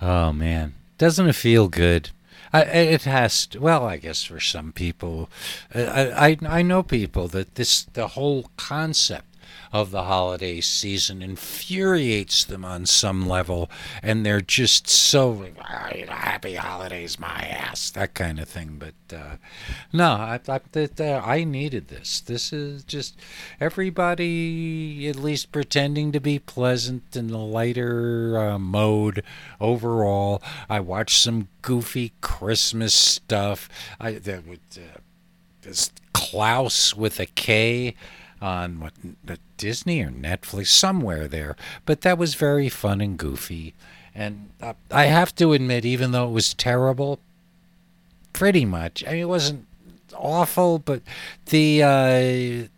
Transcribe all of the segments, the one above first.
Oh man, doesn't it feel good? I, it has to. Well, I guess for some people, uh, I, I I know people that this the whole concept of the holiday season infuriates them on some level, and they're just so happy holidays, my ass, that kind of thing. But uh, no, I, I, I needed this. This is just everybody at least pretending to be pleasant in the lighter uh, mode overall. I watched some goofy Christmas stuff. I that would. Uh, this Klaus with a K on what Disney or Netflix, somewhere there. But that was very fun and goofy. And uh, I have to admit, even though it was terrible, pretty much. I mean, it wasn't awful, but the uh,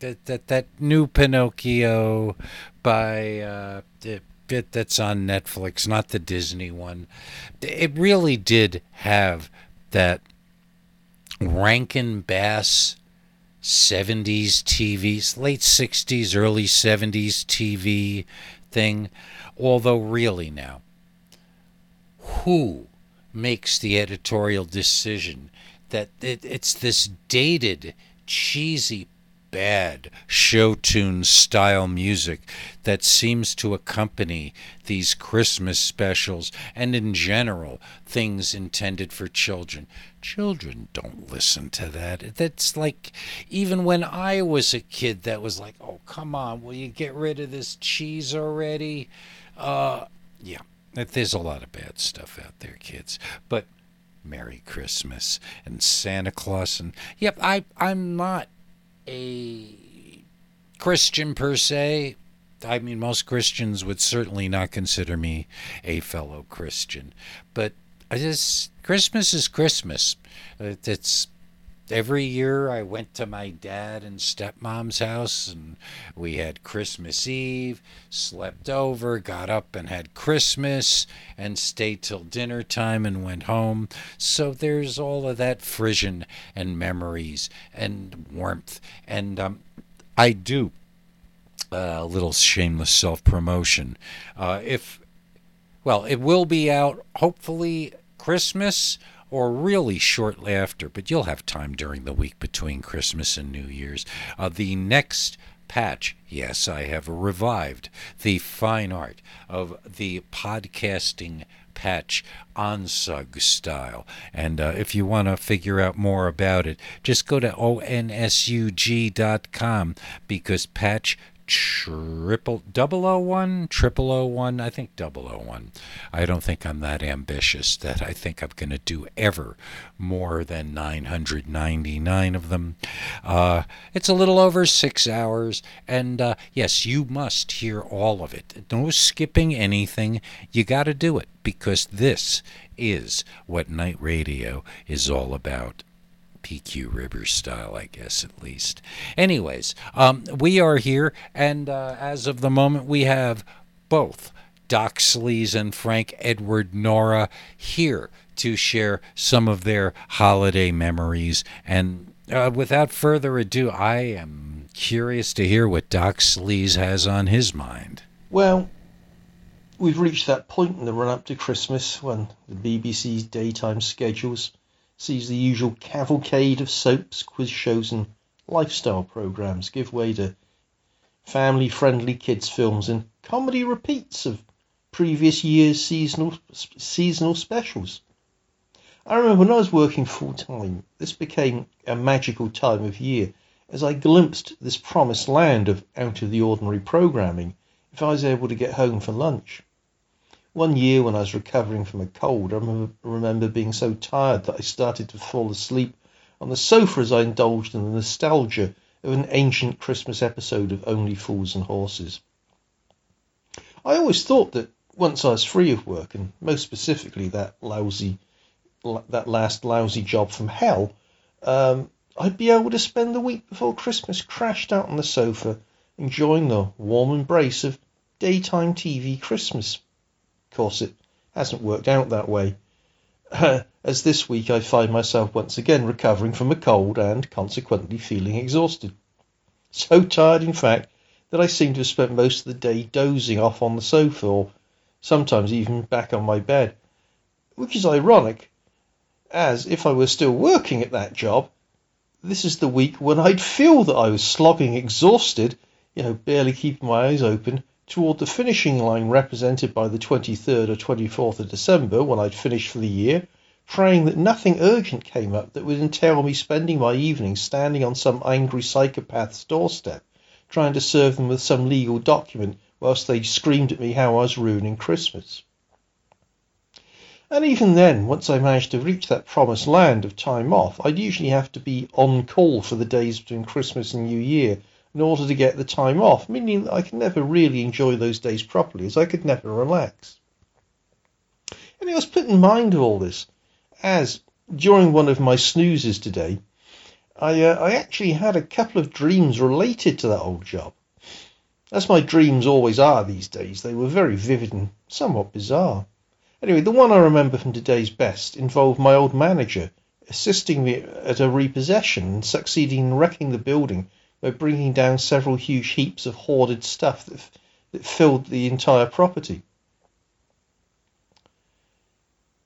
that that that new Pinocchio by uh, the bit that's on Netflix, not the Disney one, it really did have that Rankin Bass 70s TVs, late 60s, early 70s TV thing. Although, really, now, who makes the editorial decision that it, it's this dated, cheesy bad show tune style music that seems to accompany these Christmas specials and in general things intended for children. Children don't listen to that. That's like even when I was a kid that was like, "Oh, come on, will you get rid of this cheese already?" Uh yeah. There's a lot of bad stuff out there, kids. But Merry Christmas and Santa Claus and yep, I I'm not a Christian per se. I mean, most Christians would certainly not consider me a fellow Christian, but I just Christmas is Christmas. It's every year I went to my dad and stepmom's house and we had Christmas Eve, slept over, got up and had Christmas and stayed till dinner time and went home. So there's all of that frisson and memories and warmth. And um, I do uh, a little shameless self promotion. Uh, if, well, it will be out hopefully Christmas or really shortly after, but you'll have time during the week between Christmas and New Year's. Uh, the next patch, yes, I have revived the fine art of the podcasting patch ONSUG style. And uh, if you want to figure out more about it, just go to onsug.com because patch triple double o one triple o one I think double o one. I don't think I'm that ambitious that I think I'm going to do ever more than 999 of them. Uh, it's a little over six hours and uh, yes you must hear all of it. No skipping anything. You got to do it because this is what night radio is all about PQ Rivers style, I guess, at least. Anyways, um, we are here, and uh, as of the moment, we have both Doc Sleaze and Frank Edward Nora here to share some of their holiday memories. And uh, without further ado, I am curious to hear what Doc Sleaze has on his mind. Well, we've reached that point in the run up to Christmas when the BBC's daytime schedules sees the usual cavalcade of soaps, quiz shows, and lifestyle programs give way to family friendly kids' films and comedy repeats of previous year's seasonal, seasonal specials. I remember when I was working full time, this became a magical time of year as I glimpsed this promised land of out of the ordinary programming if I was able to get home for lunch. One year when I was recovering from a cold, I remember, being so tired that I started to fall asleep on the sofa as I indulged in the nostalgia of an ancient Christmas episode of Only Fools and Horses. I always thought that once I was free of work, and most specifically that lousy, that last lousy job from hell, um, I'd be able to spend the week before Christmas crashed out on the sofa, enjoying the warm embrace of daytime TV Christmas. Of course, it hasn't worked out that way, as this week I find myself once again recovering from a cold and consequently feeling exhausted. So tired, in fact, that I seem to have spent most of the day dozing off on the sofa or sometimes even back on my bed, which is ironic, as if I were still working at that job, this is the week when I'd feel that I was slogging exhausted, you know, barely keeping my eyes open, toward the finishing line represented by the 23rd or 24th of December when I'd finished for the year, praying that nothing urgent came up that would entail me spending my evenings standing on some angry psychopath's doorstep, trying to serve them with some legal document whilst they screamed at me how I was ruining Christmas. And even then, once I managed to reach that promised land of time off, I'd usually have to be on call for the days between Christmas and New Year in order to get the time off, meaning that I could never really enjoy those days properly, as I could never relax. And I was put in mind of all this, as during one of my snoozes today, I, uh, I actually had a couple of dreams related to that old job. As my dreams always are these days, they were very vivid and somewhat bizarre. Anyway, the one I remember from today's best involved my old manager assisting me at a repossession and succeeding in wrecking the building by bringing down several huge heaps of hoarded stuff that, that filled the entire property.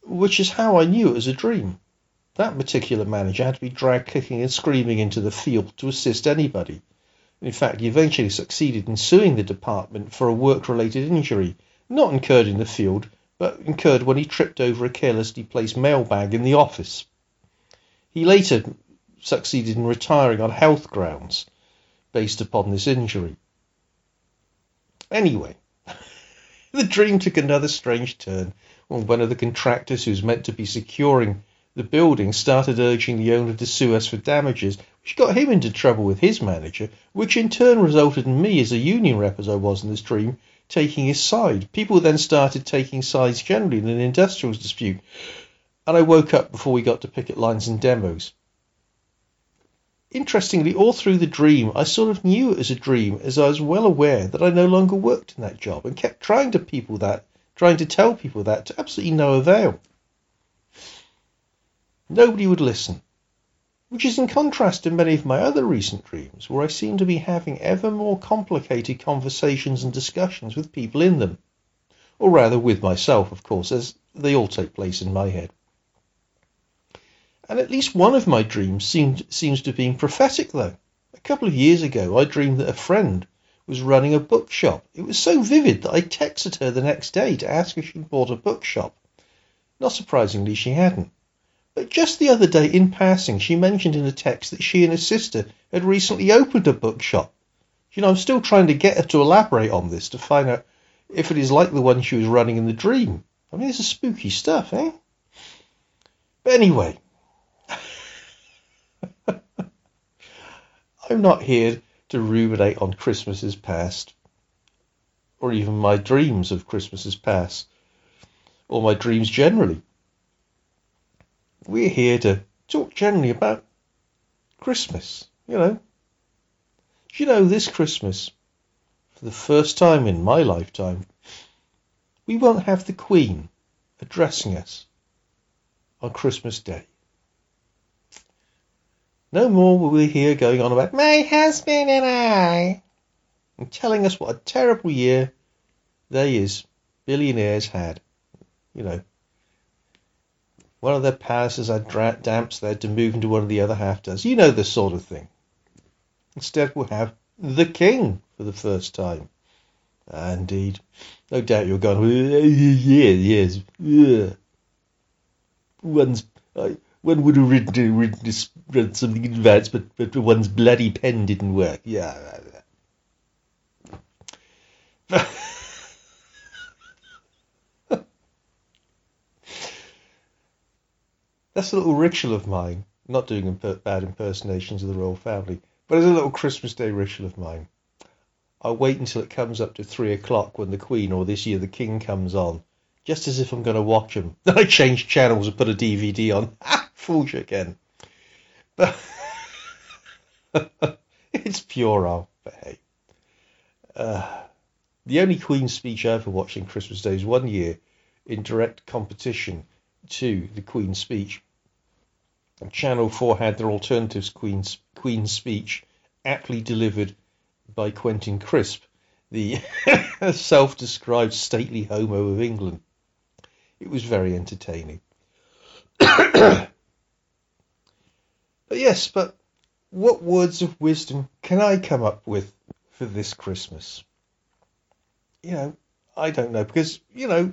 Which is how I knew it was a dream. That particular manager had to be dragged kicking and screaming into the field to assist anybody. In fact, he eventually succeeded in suing the department for a work related injury, not incurred in the field, but incurred when he tripped over a carelessly placed mailbag in the office. He later succeeded in retiring on health grounds based upon this injury. Anyway, the dream took another strange turn when one of the contractors who's meant to be securing the building started urging the owner to sue us for damages, which got him into trouble with his manager, which in turn resulted in me, as a union rep as I was in this dream, taking his side. People then started taking sides generally in an industrials dispute, and I woke up before we got to picket lines and demos. Interestingly, all through the dream, I sort of knew it was a dream, as I was well aware that I no longer worked in that job and kept trying to people that, trying to tell people that to absolutely no avail. Nobody would listen which is in contrast to many of my other recent dreams, where I seem to be having ever more complicated conversations and discussions with people in them. Or rather, with myself, of course, as they all take place in my head. And at least one of my dreams seemed, seems to have been prophetic, though. A couple of years ago, I dreamed that a friend was running a bookshop. It was so vivid that I texted her the next day to ask if she'd bought a bookshop. Not surprisingly, she hadn't. But just the other day, in passing, she mentioned in a text that she and her sister had recently opened a bookshop. You know, I'm still trying to get her to elaborate on this to find out if it is like the one she was running in the dream. I mean, this is spooky stuff, eh? But anyway, I'm not here to ruminate on Christmases past, or even my dreams of Christmases past, or my dreams generally we're here to talk generally about Christmas, you know. Do you know this Christmas, for the first time in my lifetime, we won't have the Queen addressing us on Christmas Day. No more will we hear going on about my husband and I and telling us what a terrible year they is billionaires had. You know, one of their palaces had damps they had to move into one of the other half does. You know this sort of thing. Instead, we'll have the king for the first time. Ah, indeed. No doubt you're going, yes, yes. One's, uh, one would have written, written, written something in advance, but, but one's bloody pen didn't work. Yeah. That's a little ritual of mine. not doing imp- bad impersonations of the royal family, but it's a little Christmas Day ritual of mine. I wait until it comes up to three o'clock when the Queen or this year the King comes on, just as if I'm going to watch him. Then I change channels and put a DVD on. Fooled you again. But it's puerile, but hey. Uh, the only Queen's speech I ever watched in Christmas Day is one year in direct competition to the Queen's speech. Channel 4 had their alternatives Queen's, Queen's speech aptly delivered by Quentin Crisp, the self-described stately homo of England. It was very entertaining. but yes, but what words of wisdom can I come up with for this Christmas? You know, I don't know because, you know,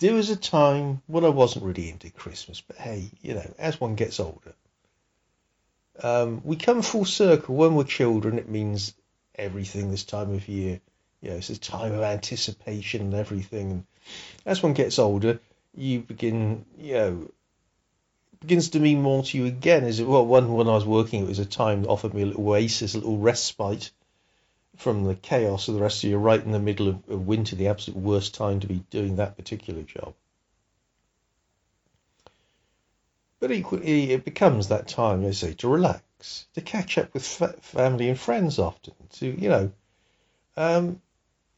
there was a time when I wasn't really into Christmas, but hey, you know, as one gets older, um, we come full circle. When we're children, it means everything this time of year. You know, it's a time of anticipation and everything. And as one gets older, you begin, you know, begins to mean more to you again. Is it well? One when I was working, it was a time that offered me a little oasis, a little respite from the chaos of the rest of you. Right in the middle of, of winter, the absolute worst time to be doing that particular job. But equally, it becomes that time, I say, to relax, to catch up with fa- family and friends often, to, you know, um,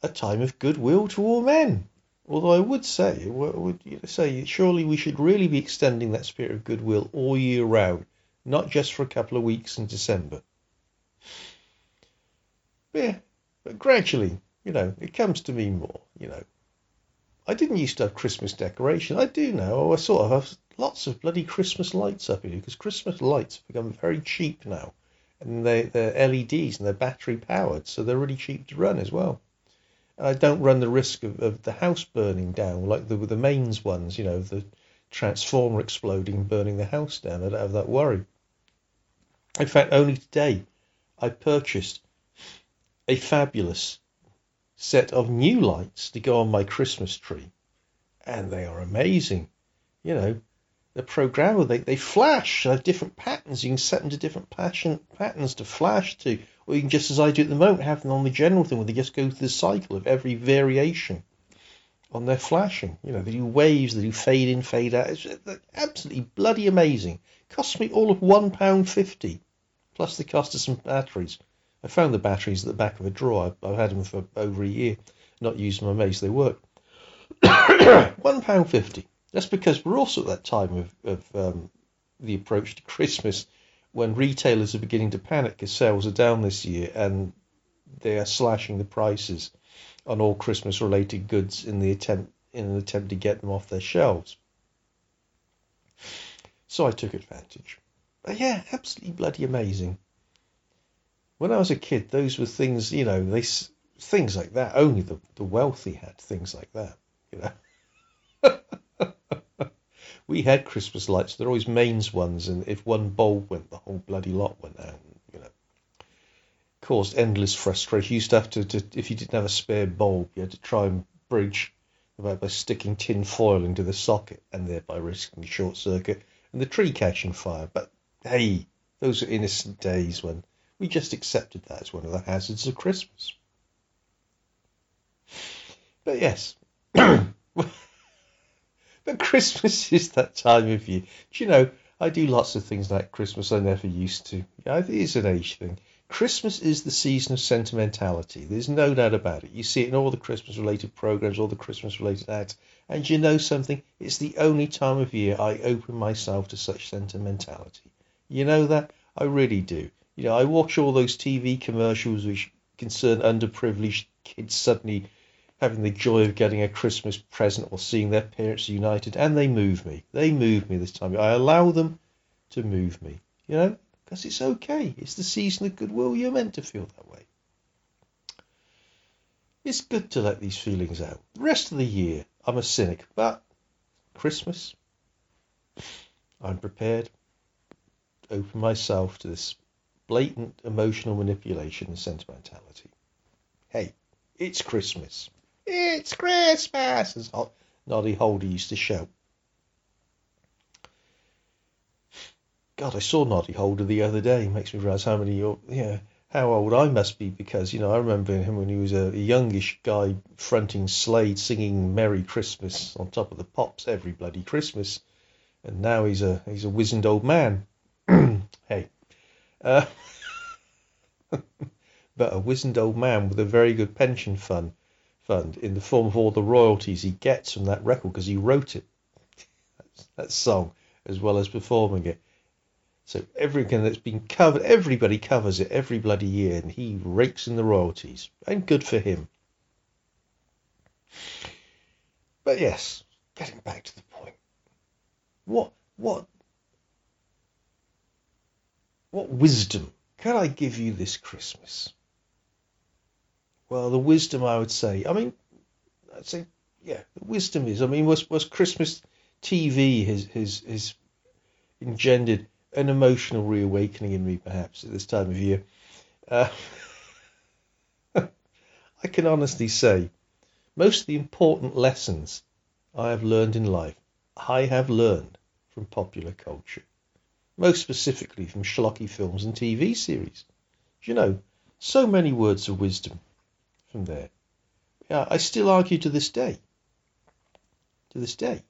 a time of goodwill to all men. Although I would say, would say, surely we should really be extending that spirit of goodwill all year round, not just for a couple of weeks in December. Yeah, but gradually, you know, it comes to me more, you know. I didn't used to have Christmas decoration. I do now. I sort of have lots of bloody Christmas lights up here because Christmas lights have become very cheap now. And they, they're LEDs and they're battery powered, so they're really cheap to run as well. And I don't run the risk of, of the house burning down like the, the mains ones, you know, the transformer exploding burning the house down. I don't have that worry. In fact, only today I purchased a fabulous set of new lights to go on my Christmas tree. And they are amazing. You know, the programmable, they, they flash. They have different patterns. You can set them to different passion, patterns to flash to. Or you can just, as I do at the moment, have them on the general thing where they just go through the cycle of every variation on their flashing. You know, they do waves, they do fade in, fade out. It's absolutely bloody amazing. Cost me all of £1.50, plus the cost of some batteries. I found the batteries at the back of a drawer. I've had them for over a year, not used them amazed they work. £1.50. That's because we're also at that time of, of um, the approach to Christmas when retailers are beginning to panic because sales are down this year and they are slashing the prices on all Christmas related goods in the attempt in an attempt to get them off their shelves. So I took advantage. But yeah, absolutely bloody amazing. When I was a kid, those were things, you know, they things like that. Only the, the wealthy had things like that, you know. we had Christmas lights. They're always mains ones, and if one bulb went, the whole bloody lot went out. You know, caused endless frustration. You used to have to, to, if you didn't have a spare bulb, you had to try and bridge by, by sticking tin foil into the socket and thereby risking a short circuit and the tree catching fire. But hey, those are innocent days when we just accepted that as one of the hazards of Christmas. But yes. But Christmas is that time of year. Do you know, I do lots of things like Christmas I never used to. Yeah, it is an age thing. Christmas is the season of sentimentality. There's no doubt about it. You see it in all the Christmas related programs, all the Christmas related ads. And you know something? It's the only time of year I open myself to such sentimentality. You know that? I really do. You know, I watch all those TV commercials which concern underprivileged kids suddenly having the joy of getting a Christmas present or seeing their parents united, and they move me. They move me this time. I allow them to move me, you know, because it's okay. It's the season of goodwill. You're meant to feel that way. It's good to let these feelings out. The rest of the year, I'm a cynic, but Christmas, I'm prepared to open myself to this blatant emotional manipulation and sentimentality. Hey, it's Christmas. It's Christmas, as Noddy Holder used to shout. God, I saw Noddy Holder the other day. It Makes me realise how many, yeah, how old I must be because you know I remember him when he was a, youngish guy fronting Slade, singing "Merry Christmas" on top of the pops every bloody Christmas, and now he's a he's a wizened old man. hey, uh, but a wizened old man with a very good pension fund fund in the form of all the royalties he gets from that record because he wrote it, that song, as well as performing it. So everything that's been covered, everybody covers it every bloody year, and he rakes in the royalties. And good for him. But yes, getting back to the point. What what what wisdom can I give you this Christmas? Well, the wisdom I would say, I mean, I'd say, yeah, the wisdom is, I mean, was was Christmas TV has has has engendered an emotional reawakening in me, perhaps at this time of year. Uh, I can honestly say, most of the important lessons I have learned in life, I have learned from popular culture, most specifically from schlocky films and TV series. You know, so many words of wisdom from there. Yeah, I still argue to this day, to this day,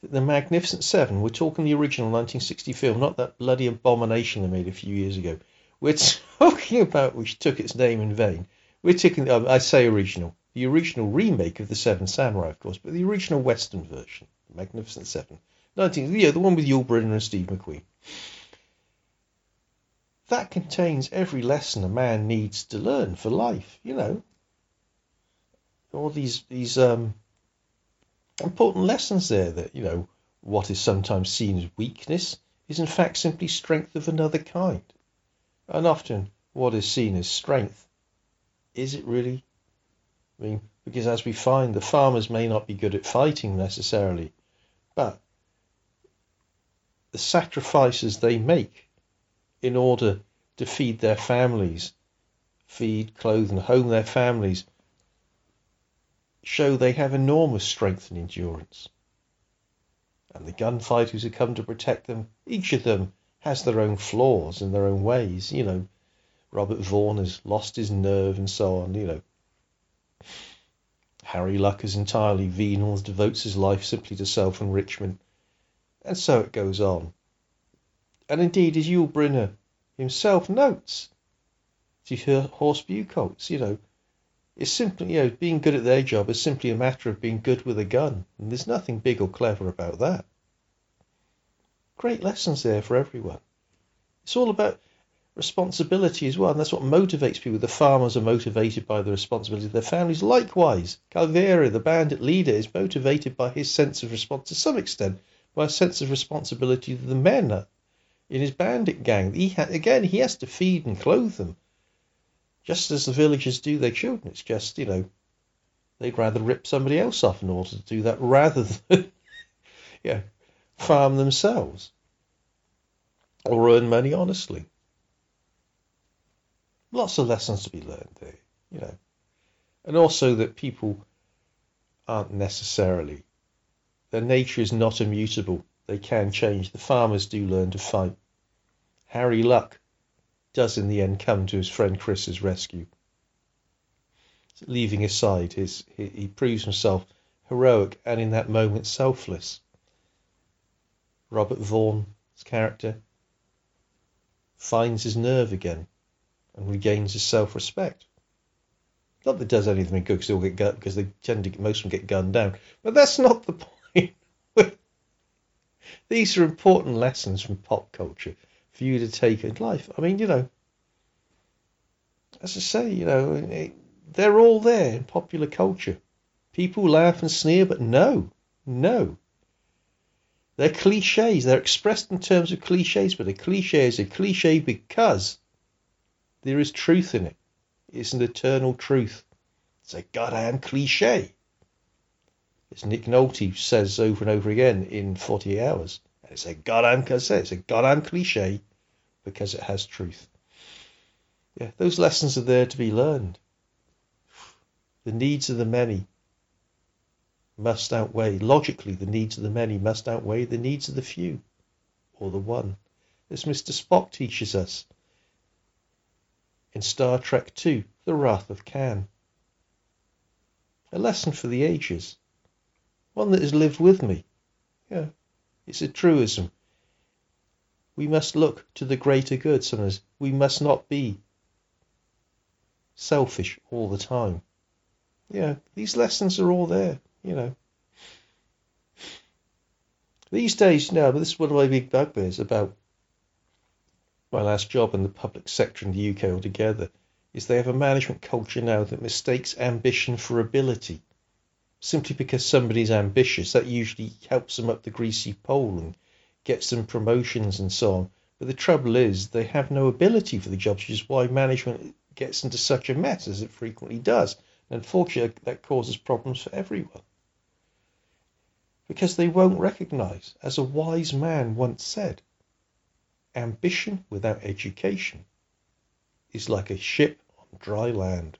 that the Magnificent Seven, we're talking the original 1960 film, not that bloody abomination they made a few years ago. We're talking about which took its name in vain. We're taking, um, I say original, the original remake of the Seven Samurai, of course, but the original Western version, Magnificent Seven, 19, yeah, the one with Yul Brynner and Steve McQueen. That contains every lesson a man needs to learn for life, you know. All these these um, important lessons there that, you know, what is sometimes seen as weakness is in fact simply strength of another kind. And often what is seen as strength, is it really? I mean, because as we find, the farmers may not be good at fighting necessarily, but the sacrifices they make in order to feed their families, feed, clothe, and home their families, show they have enormous strength and endurance. And the gunfighters who come to protect them, each of them has their own flaws and their own ways. You know, Robert Vaughn has lost his nerve and so on, you know. Harry Luck is entirely venal, devotes his life simply to self enrichment. And so it goes on. And indeed, as Yul Brynner himself notes, to Horst Buchholz, you know, it's simply, you know, being good at their job is simply a matter of being good with a gun. And there's nothing big or clever about that. Great lessons there for everyone. It's all about responsibility as well, and that's what motivates people. The farmers are motivated by the responsibility of their families. Likewise, Calvera, the bandit leader, is motivated by his sense of response to some extent by a sense of responsibility to the men in his bandit gang. He ha- again, he has to feed and clothe them just as the villagers do their children. It's just, you know, they'd rather rip somebody else off in order to do that rather than, yeah, farm themselves or earn money honestly. Lots of lessons to be learned there, you know. And also that people aren't necessarily, their nature is not immutable. They can change. The farmers do learn to fight. Harry Luck does in the end come to his friend Chris's rescue. Leaving aside his, he, he proves himself heroic and in that moment selfless. Robert Vaughn's character finds his nerve again and regains his self-respect. Not that it does anything good because they all get gut because they tend to get, most of them get gunned down, but that's not the point. These are important lessons from pop culture for you to take in life. I mean, you know, as I say, you know, it, they're all there in popular culture. People laugh and sneer, but no, no. They're cliches. They're expressed in terms of cliches, but a cliche is a cliche because there is truth in it. It's an eternal truth. It's a goddamn cliche. As Nick Nolte says over and over again in 48 Hours. It's a goddamn cliche. It's a goddamn cliche because it has truth. Yeah, those lessons are there to be learned. The needs of the many must outweigh, logically, the needs of the many must outweigh the needs of the few, or the one, as Mr. Spock teaches us in Star Trek II, The Wrath of Khan. A lesson for the ages, one that has lived with me. Yeah, it's a truism. We must look to the greater good, sometimes. We must not be selfish all the time. Yeah, these lessons are all there, you know. These days, know, but this is one of my big bugbears about my last job in the public sector in the UK altogether, is they have a management culture now that mistakes ambition for ability. Simply because somebody's ambitious, that usually helps them up the greasy pole and gets them promotions and so on. But the trouble is, they have no ability for the job, which is why management gets into such a mess as it frequently does. And unfortunately, that causes problems for everyone. Because they won't recognize, as a wise man once said, ambition without education is like a ship on dry land.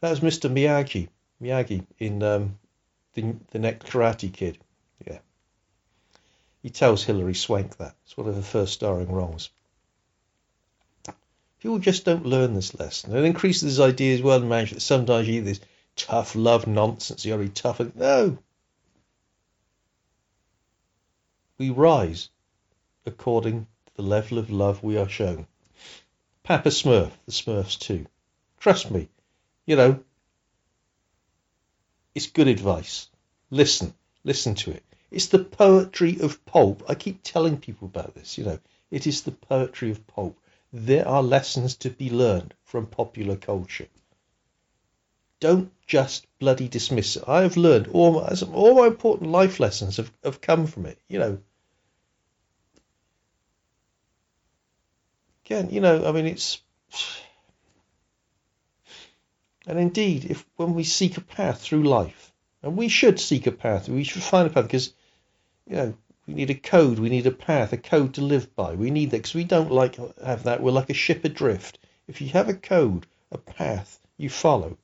That was Mr. Miyagi, Miyagi in um, the, the Next Karate Kid. Yeah. He tells Hilary Swank that. It's one of her first starring roles. People just don't learn this lesson. It increases this idea as well in management that sometimes you hear this tough love nonsense. you're be tough. No. We rise according to the level of love we are shown. Papa Smurf, the Smurfs too. Trust me, you know, it's good advice. Listen, listen to it. It's the poetry of pulp. I keep telling people about this, you know. It is the poetry of pulp. There are lessons to be learned from popular culture. Don't just bloody dismiss it. I have learned all my, all my important life lessons have, have come from it. You know, again, you know, I mean, it's. And indeed, if when we seek a path through life, and we should seek a path, we should find a path because, you know, we need a code, we need a path, a code to live by. We need that because we don't like have that. We're like a ship adrift. If you have a code, a path you follow,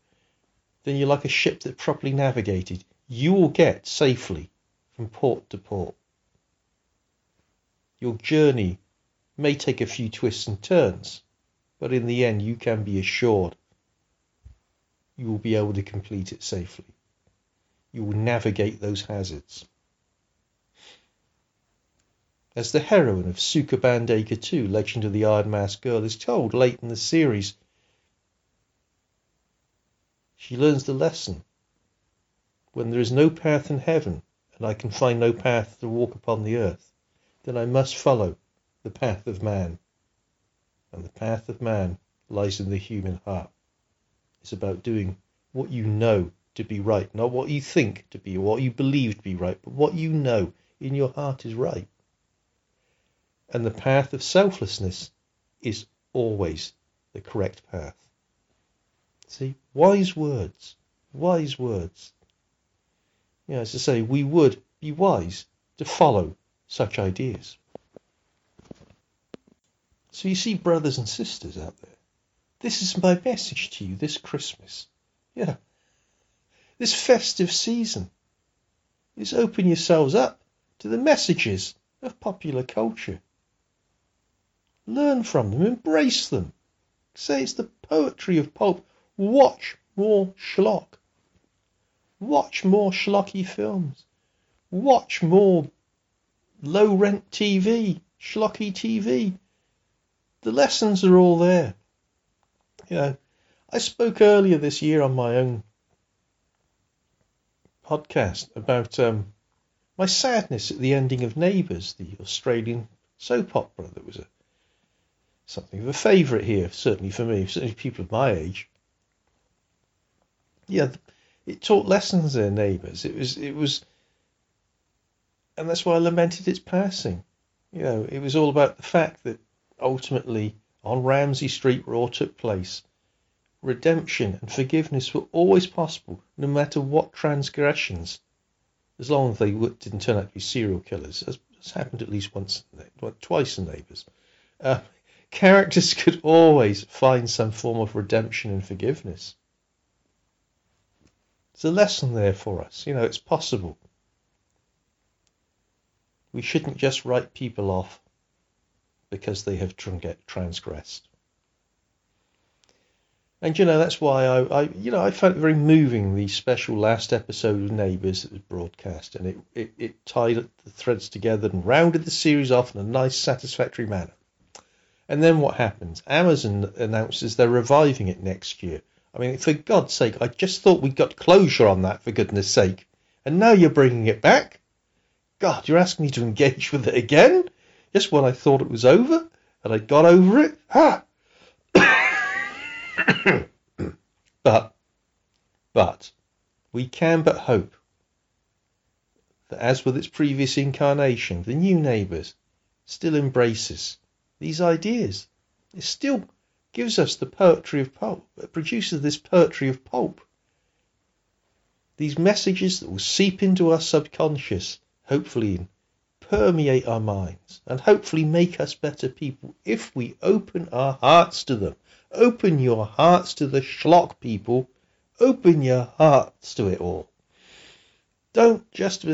then you're like a ship that's properly navigated. You will get safely from port to port. Your journey may take a few twists and turns, but in the end, you can be assured you will be able to complete it safely. You will navigate those hazards. As the heroine of Sukeban Deka 2, Legend of the Iron Mask Girl, is told late in the series, she learns the lesson. When there is no path in heaven, and I can find no path to walk upon the earth, then I must follow the path of man. And the path of man lies in the human heart. It's about doing what you know to be right, not what you think to be, or what you believe to be right, but what you know in your heart is right. And the path of selflessness is always the correct path. See, wise words, wise words. You know, as I say, we would be wise to follow such ideas. So you see, brothers and sisters out there, this is my message to you this Christmas. Yeah. This festive season is open yourselves up to the messages of popular culture. Learn from them, embrace them. Say it's the poetry of pulp. Watch more schlock. Watch more schlocky films. Watch more low rent TV, schlocky TV. The lessons are all there. You know, I spoke earlier this year on my own podcast about um, my sadness at the ending of Neighbours, the Australian soap opera that was a something of a favourite here, certainly for me, certainly people of my age. Yeah, it taught lessons there, Neighbours. It was, it was, and that's why I lamented its passing. You know, it was all about the fact that ultimately on Ramsay Street where all took place, redemption and forgiveness were always possible no matter what transgressions, as long as they didn't turn out to be serial killers, as has happened at least once, twice in Neighbours. Uh, characters could always find some form of redemption and forgiveness. There's a lesson there for us. You know, it's possible. We shouldn't just write people off because they have transgressed. And you know that's why I, I, you know I found it very moving the special last episode of Neighbours that was broadcast, and it, it, it tied the threads together and rounded the series off in a nice, satisfactory manner. And then what happens? Amazon announces they're reviving it next year. I mean, for God's sake, I just thought we got closure on that, for goodness sake. And now you're bringing it back? God, you're asking me to engage with it again? Just when I thought it was over and I got over it, ha! but, but, we can but hope that as with its previous incarnation, the new neighbours still embraces these ideas. It still gives us the poetry of pulp, it produces this poetry of pulp. These messages that will seep into our subconscious, hopefully, and permeate our minds, and hopefully make us better people if we open our hearts to them. Open your hearts to the schlock, people. Open your hearts to it all. Don't just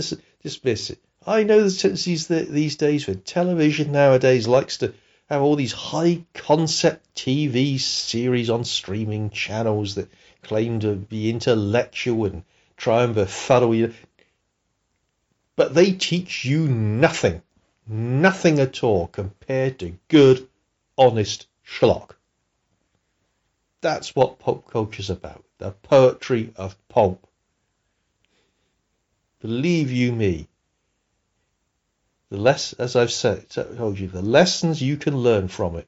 dismiss it. I know the tendencies that these, days when television nowadays likes to have all these high concept TV series on streaming channels that claim to be intellectual and try and befuddle you. But they teach you nothing, nothing at all compared to good, honest schlock. That's what pulp culture's about. The poetry of pulp. Believe you me, the less, as I've said, told you, the lessons you can learn from it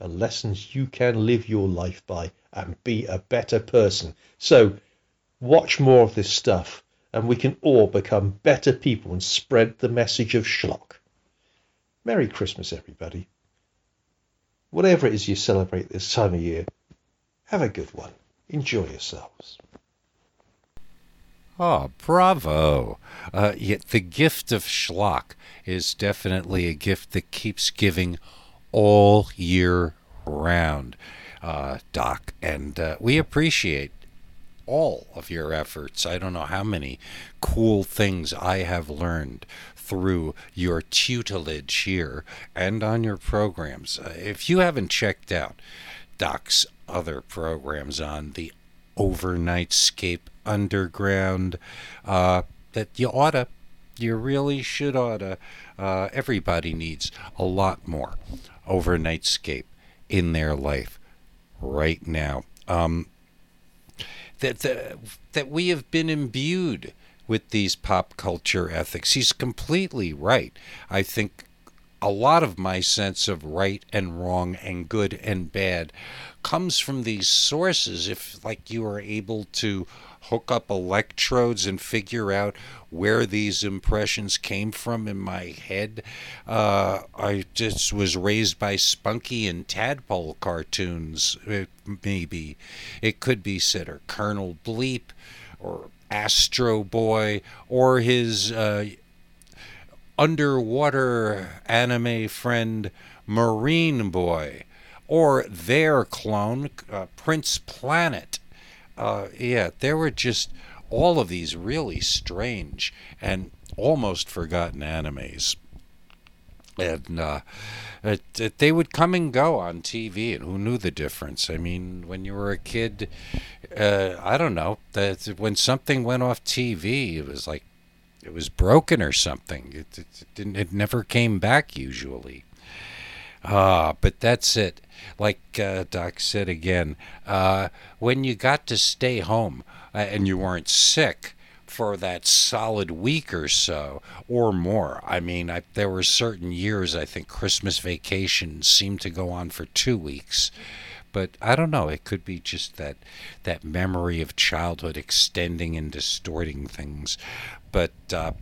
are lessons you can live your life by and be a better person. So watch more of this stuff and we can all become better people and spread the message of schlock. Merry Christmas, everybody. Whatever it is you celebrate this time of year, have a good one. Enjoy yourselves. Oh, bravo. Uh, yet the gift of schlock is definitely a gift that keeps giving all year round, uh, Doc. And uh, we appreciate all of your efforts. I don't know how many cool things I have learned through your tutelage here and on your programs. Uh, if you haven't checked out Doc's other programs on the Overnightscape Underground, uh, that you oughta, you really should oughta. Uh, everybody needs a lot more Overnightscape in their life right now. Um, that, that that we have been imbued with these pop culture ethics. He's completely right. I think a lot of my sense of right and wrong and good and bad comes from these sources. If, like, you are able to hook up electrodes and figure out where these impressions came from in my head. Uh, I just was raised by Spunky and Tadpole cartoons, it, maybe. It could be said, or Colonel Bleep, or Astro Boy, or his uh, underwater anime friend Marine Boy, or their clone, uh, Prince Planet. Uh, yeah, there were just all of these really strange and almost forgotten animes. And uh, it, it, they would come and go on TV, and who knew the difference? I mean, when you were a kid, uh, I don't know. That when something went off TV, it was like it was broken or something. It, it, it didn't. It never came back usually. Ah, but that's it. Like uh, Doc said again, uh, when you got to stay home uh, and you weren't sick for that solid week or so or more. I mean, I, there were certain years, I think Christmas vacation seemed to go on for two weeks. But I don't know. It could be just that that memory of childhood extending and distorting things. But uh,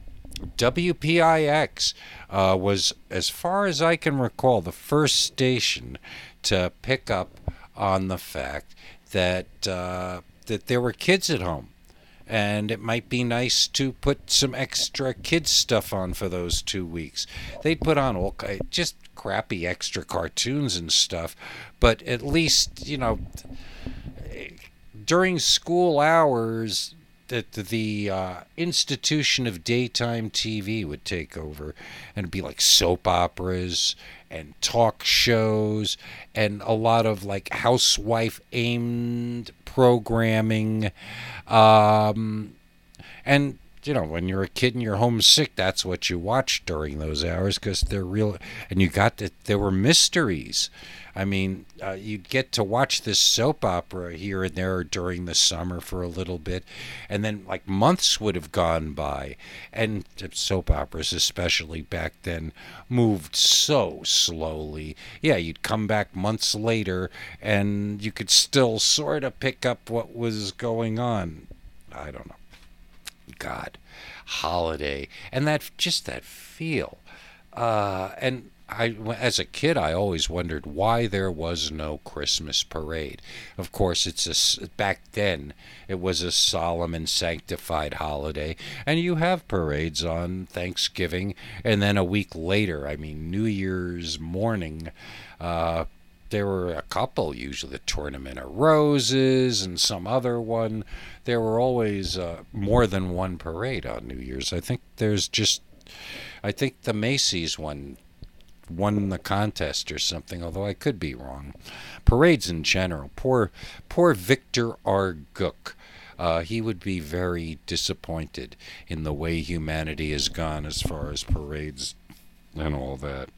WPIX uh, was, as far as I can recall, the first station to pick up on the fact that uh, that there were kids at home, and it might be nice to put some extra kids stuff on for those two weeks. They'd put on all just crappy extra cartoons and stuff, but at least you know during school hours that the uh, institution of daytime TV would take over and be like soap operas and talk shows and a lot of like housewife aimed programming um, and you know, when you're a kid and you're homesick, that's what you watch during those hours because they're real. And you got that there were mysteries. I mean, uh, you'd get to watch this soap opera here and there during the summer for a little bit, and then like months would have gone by, and soap operas, especially back then, moved so slowly. Yeah, you'd come back months later, and you could still sort of pick up what was going on. I don't know. God, holiday, and that just that feel, uh, and I, as a kid, I always wondered why there was no Christmas parade. Of course, it's a back then it was a solemn and sanctified holiday, and you have parades on Thanksgiving, and then a week later, I mean New Year's morning. Uh, there were a couple, usually the Tournament of Roses and some other one. There were always uh, more than one parade on New Year's. I think there's just, I think the Macy's one won the contest or something, although I could be wrong. Parades in general. Poor, poor Victor R. Gook. Uh, he would be very disappointed in the way humanity has gone as far as parades and all that.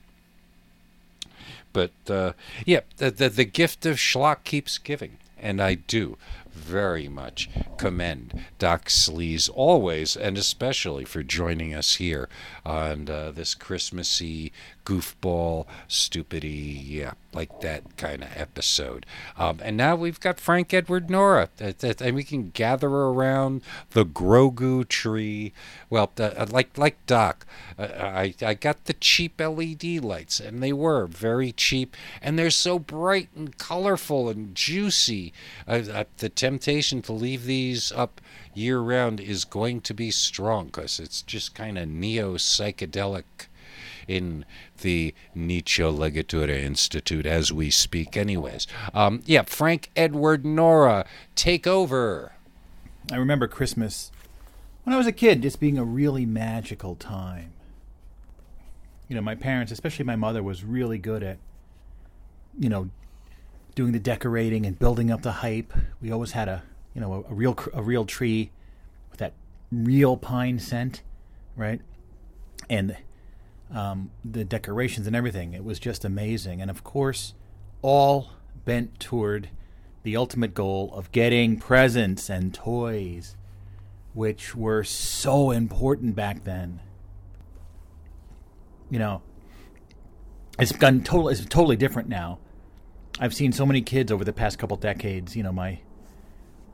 But uh, yeah, the, the, the gift of schlock keeps giving, and I do very much commend Doc Sleaze always and especially for joining us here on uh, this Christmassy goofball, stupidity, yeah, like that kind of episode. Um, and now we've got Frank Edward Nora, and we can gather around the Grogu tree. Well, uh, like like Doc, uh, I I got the cheap LED lights, and they were very cheap, and they're so bright and colorful and juicy. Uh, the temptation to leave these up year round is going to be strong because it's just kind of neo psychedelic in the Nietzsche Legatura Institute as we speak, anyways. Um, yeah, Frank Edward Nora, take over. I remember Christmas when I was a kid just being a really magical time. You know, my parents, especially my mother, was really good at, you know, doing the decorating and building up the hype. We always had a, you know, a, a real a real tree with that real pine scent, right? And um, the decorations and everything. It was just amazing. And of course, all bent toward the ultimate goal of getting presents and toys, which were so important back then. You know, it's gone totally. It's totally different now. I've seen so many kids over the past couple decades. You know, my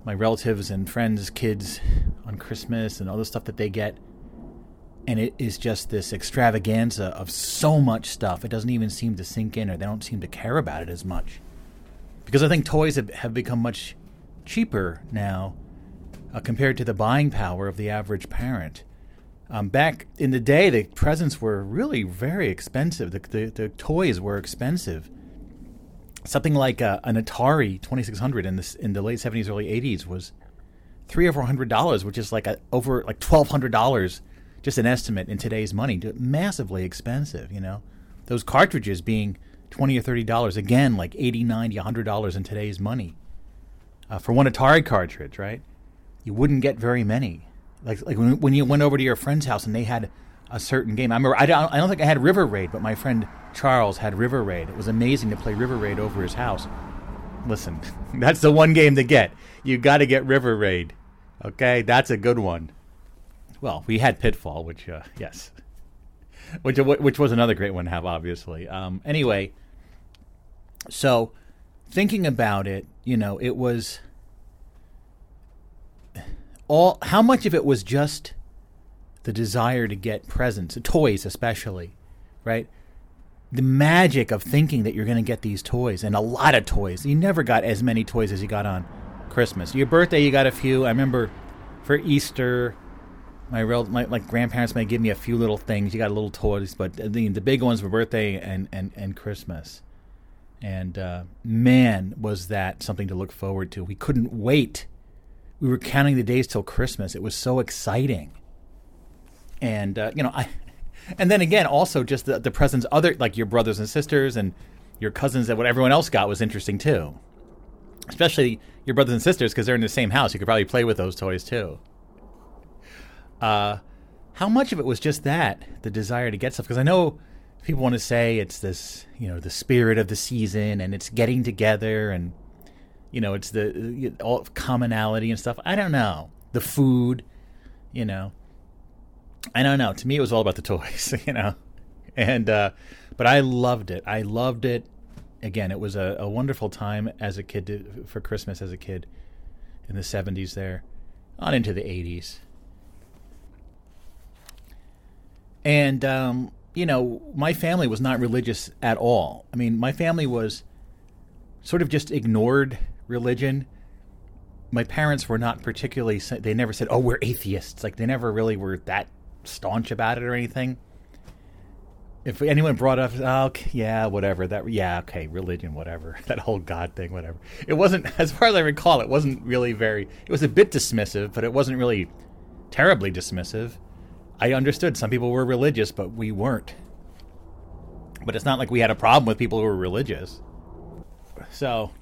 my relatives and friends' kids on Christmas and all the stuff that they get and it is just this extravaganza of so much stuff. It doesn't even seem to sink in, or they don't seem to care about it as much. Because I think toys have, have become much cheaper now uh, compared to the buying power of the average parent. Um, back in the day, the presents were really very expensive. The, the, the toys were expensive. Something like uh, an Atari 2600 in the, in the late 70s, early 80s was three or four hundred dollars, which is like a, over like twelve hundred dollars just an estimate in today's money, massively expensive. You know, those cartridges being twenty or thirty dollars again, like eighty, ninety, hundred dollars in today's money uh, for one Atari cartridge, right? You wouldn't get very many. Like like when, when you went over to your friend's house and they had a certain game. I remember I don't, I don't think I had River Raid, but my friend Charles had River Raid. It was amazing to play River Raid over his house. Listen, that's the one game to get. You got to get River Raid. Okay, that's a good one well, we had Pitfall, which uh, yes, which which was another great one to have, obviously. Um, anyway, so thinking about it, you know, it was all. How much of it was just the desire to get presents, toys, especially, right? The magic of thinking that you're going to get these toys and a lot of toys. You never got as many toys as you got on Christmas. Your birthday, you got a few. I remember for Easter, my real my like grandparents may give me a few little things. You got little toys, but the the big ones were birthday and and and Christmas. And uh, man, was that something to look forward to. We couldn't wait. We were counting the days till Christmas. It was so exciting. And uh, you know, I and then again, also just the the presents other like your brothers and sisters and your cousins and what everyone else got was interesting too. Especially your brothers and sisters because they're in the same house. You could probably play with those toys too. Uh, how much of it was just that the desire to get stuff? Because I know people want to say it's this, you know, the spirit of the season and it's getting together and you know, it's the all commonality and stuff. I don't know the food, you know. I don't know. To me, it was all about the toys, you know, and uh, but I loved it. I loved it. Again, it was a, a wonderful time as a kid to, for Christmas as a kid in the '70s there, on into the '80s, and um, you know, my family was not religious at all. I mean, my family was sort of just ignored religion. My parents were not particularly, they never said, oh, we're atheists. Like, they never really were that staunch about it or anything. If anyone brought up, oh, okay, yeah, whatever, that, yeah, okay, religion, whatever, that whole God thing, whatever. It wasn't, as far as I recall, it wasn't really very, it was a bit dismissive, but it wasn't really terribly dismissive. I understood some people were religious, but we weren't. But it's not like we had a problem with people who were religious. So,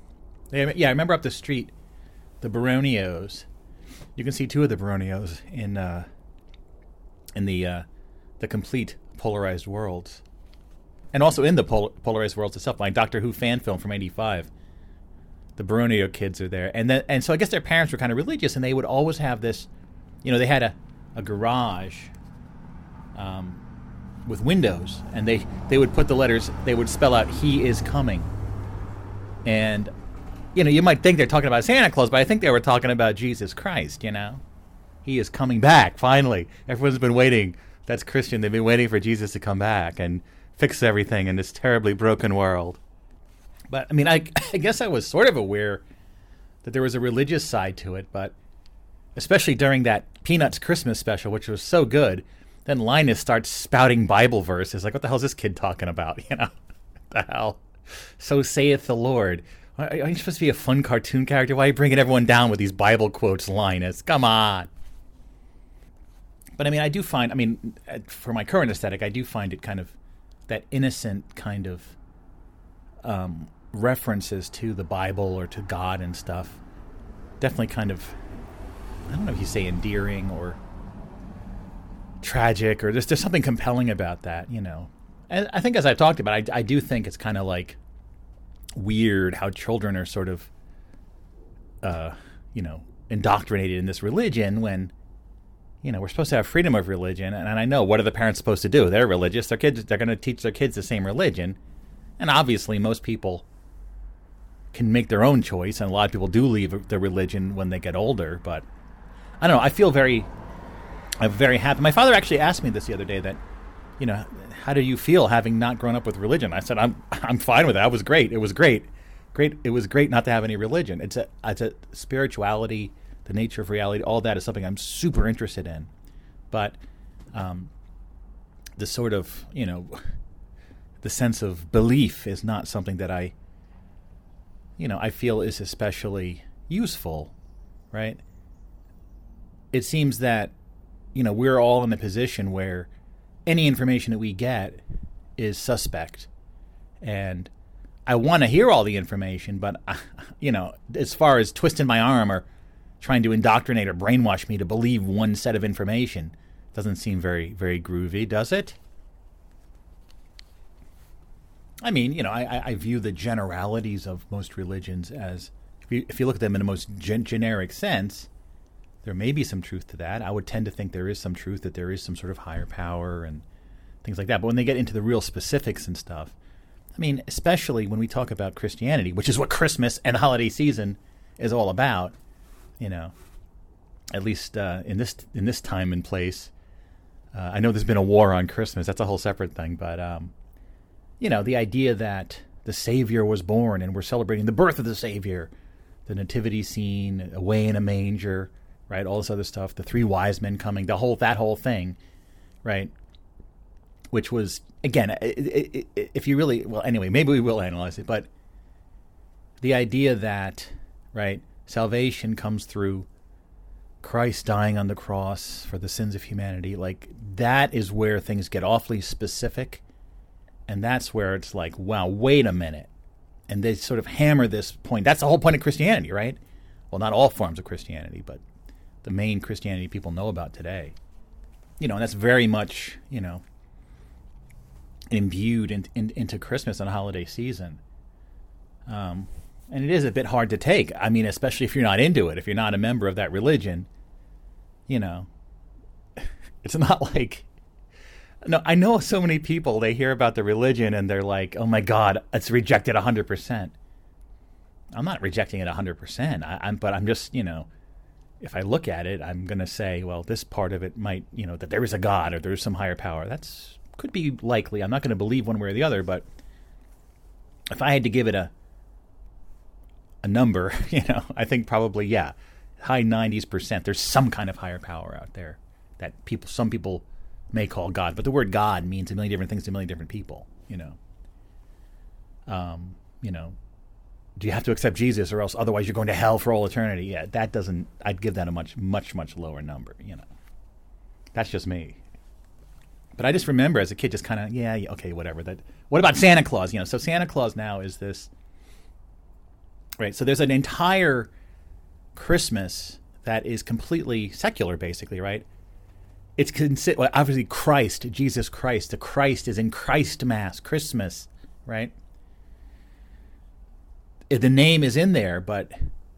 yeah, I remember up the street, the Baronios. You can see two of the Baronios in uh, in the uh, the complete polarized worlds, and also in the pol- polarized worlds itself. My Doctor Who fan film from '85. The Baronio kids are there, and then and so I guess their parents were kind of religious, and they would always have this, you know, they had a, a garage, um, with windows, and they they would put the letters, they would spell out "He is coming," and you know, you might think they're talking about Santa Claus, but I think they were talking about Jesus Christ, you know? He is coming back, finally. Everyone's been waiting. That's Christian. They've been waiting for Jesus to come back and fix everything in this terribly broken world. But, I mean, I, I guess I was sort of aware that there was a religious side to it, but especially during that Peanuts Christmas special, which was so good, then Linus starts spouting Bible verses. Like, what the hell is this kid talking about? You know? the hell? So saith the Lord. Are you supposed to be a fun cartoon character? Why are you bringing everyone down with these Bible quotes, Linus? Come on. But I mean, I do find, I mean, for my current aesthetic, I do find it kind of that innocent kind of um, references to the Bible or to God and stuff. Definitely kind of, I don't know if you say endearing or tragic or there's, there's something compelling about that, you know. And I think as I've talked about, I, I do think it's kind of like weird how children are sort of, uh, you know, indoctrinated in this religion when, you know, we're supposed to have freedom of religion. And, and I know what are the parents supposed to do? They're religious. Their kids, they're going to teach their kids the same religion. And obviously, most people can make their own choice, and a lot of people do leave their religion when they get older. But I don't know. I feel very, I'm very happy. My father actually asked me this the other day that, you know, how do you feel having not grown up with religion? I said, I'm I'm fine with that. It was great. It was great. Great. It was great not to have any religion. It's a it's a spirituality, the nature of reality, all that is something I'm super interested in. But um, the sort of you know the sense of belief is not something that I you know I feel is especially useful, right? It seems that you know we're all in a position where any information that we get is suspect. And I want to hear all the information, but you know, as far as twisting my arm or trying to indoctrinate or brainwash me to believe one set of information, doesn't seem very very groovy, does it? I mean, you know, I, I view the generalities of most religions as, if you, if you look at them in the most gen- generic sense, there may be some truth to that. I would tend to think there is some truth that there is some sort of higher power and things like that. But when they get into the real specifics and stuff, I mean, especially when we talk about Christianity, which is what Christmas and the holiday season is all about, you know, at least uh, in this in this time and place. Uh, I know there's been a war on Christmas. That's a whole separate thing. But um, you know, the idea that the Savior was born and we're celebrating the birth of the Savior, the nativity scene, away in a manger, right? All this other stuff, the three wise men coming, the whole that whole thing, right? Which was again, if you really well, anyway, maybe we will analyze it, but the idea that right salvation comes through Christ dying on the cross for the sins of humanity, like that is where things get awfully specific, and that's where it's like, wow, wait a minute, and they sort of hammer this point. That's the whole point of Christianity, right? Well, not all forms of Christianity, but the main Christianity people know about today. you know, and that's very much you know imbued in, in, into Christmas and holiday season. Um, and it is a bit hard to take. I mean, especially if you're not into it, if you're not a member of that religion, you know, it's not like. No, I know so many people. They hear about the religion and they're like, "Oh my God, it's rejected hundred percent." I'm not rejecting it hundred percent. I'm, but I'm just, you know, if I look at it, I'm going to say, well, this part of it might, you know, that there is a God or there is some higher power. That's could be likely. I'm not going to believe one way or the other, but if I had to give it a a number, you know, I think probably yeah, high 90s percent. There's some kind of higher power out there that people, some people may call God, but the word God means a million different things to a million different people. You know, um, you know, do you have to accept Jesus or else otherwise you're going to hell for all eternity? Yeah, that doesn't. I'd give that a much, much, much lower number. You know, that's just me. But I just remember as a kid, just kind of yeah, okay, whatever. That. What about Santa Claus? You know, so Santa Claus now is this Right. So there's an entire Christmas that is completely secular, basically, right? It's considered well, obviously Christ, Jesus Christ. The Christ is in Christ Mass, Christmas, right? The name is in there, but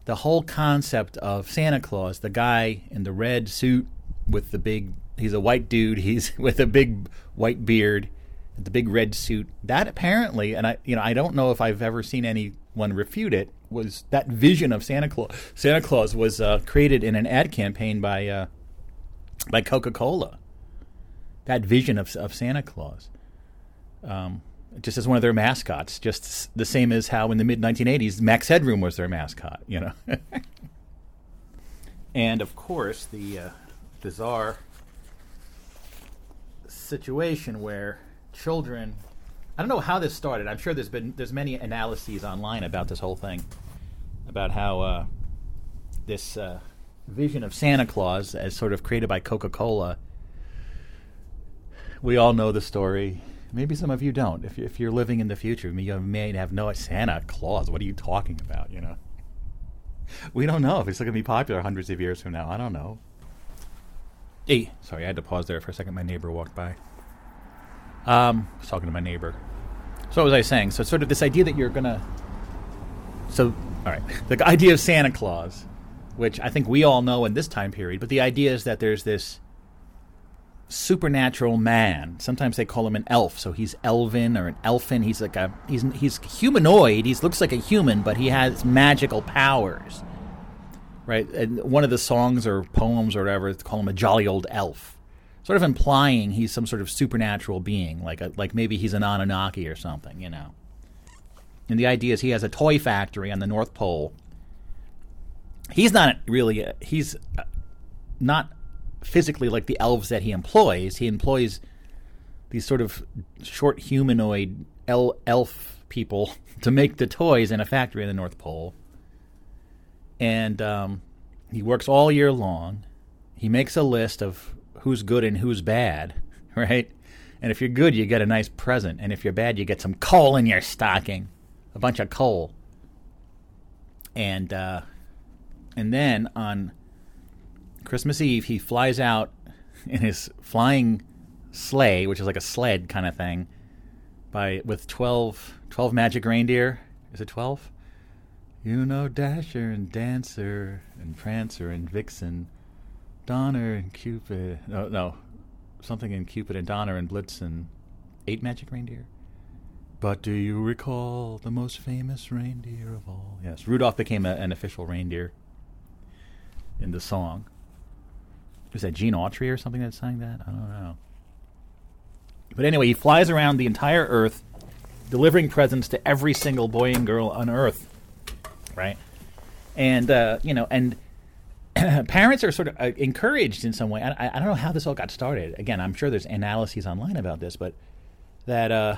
the whole concept of Santa Claus, the guy in the red suit with the big, he's a white dude, he's with a big white beard, the big red suit. That apparently, and I, you know, I don't know if I've ever seen anyone refute it was that vision of Santa Claus. Santa Claus was uh, created in an ad campaign by uh, by Coca Cola. That vision of of Santa Claus, um, just as one of their mascots, just the same as how in the mid 1980s Max Headroom was their mascot. You know, and of course the uh, bizarre situation where children I don't know how this started. I'm sure there's been there's many analyses online about this whole thing, about how uh, this uh, vision of Santa Claus, as sort of created by Coca-Cola, we all know the story. Maybe some of you don't. If, if you're living in the future, you may have no Santa Claus. What are you talking about? You know, we don't know if it's going to be popular hundreds of years from now. I don't know. Hey, sorry, I had to pause there for a second. My neighbor walked by. Um, I was talking to my neighbor. So what was I saying? So sort of this idea that you're gonna. So all right, the idea of Santa Claus, which I think we all know in this time period, but the idea is that there's this supernatural man. Sometimes they call him an elf, so he's elven or an elfin. He's like a he's he's humanoid. He looks like a human, but he has magical powers. Right, and one of the songs or poems or whatever, call him a jolly old elf sort of implying he's some sort of supernatural being, like a, like maybe he's an Anunnaki or something, you know. And the idea is he has a toy factory on the North Pole. He's not really a, he's uh, not physically like the elves that he employs. He employs these sort of short humanoid el- elf people to make the toys in a factory in the North Pole. And um, he works all year long. He makes a list of who's good and who's bad, right? And if you're good, you get a nice present, and if you're bad, you get some coal in your stocking, a bunch of coal. And uh, and then on Christmas Eve, he flies out in his flying sleigh, which is like a sled kind of thing, by with 12, 12 magic reindeer. Is it twelve? You know Dasher and Dancer and Prancer and Vixen Donner and Cupid. No, no, something in Cupid and Donner and Blitzen. Eight magic reindeer. But do you recall the most famous reindeer of all? Yes, Rudolph became a, an official reindeer in the song. Was that Gene Autry or something that sang that? I don't know. But anyway, he flies around the entire Earth, delivering presents to every single boy and girl on Earth, right? And uh, you know, and parents are sort of uh, encouraged in some way. I, I, don't know how this all got started. Again, I'm sure there's analyses online about this, but that uh,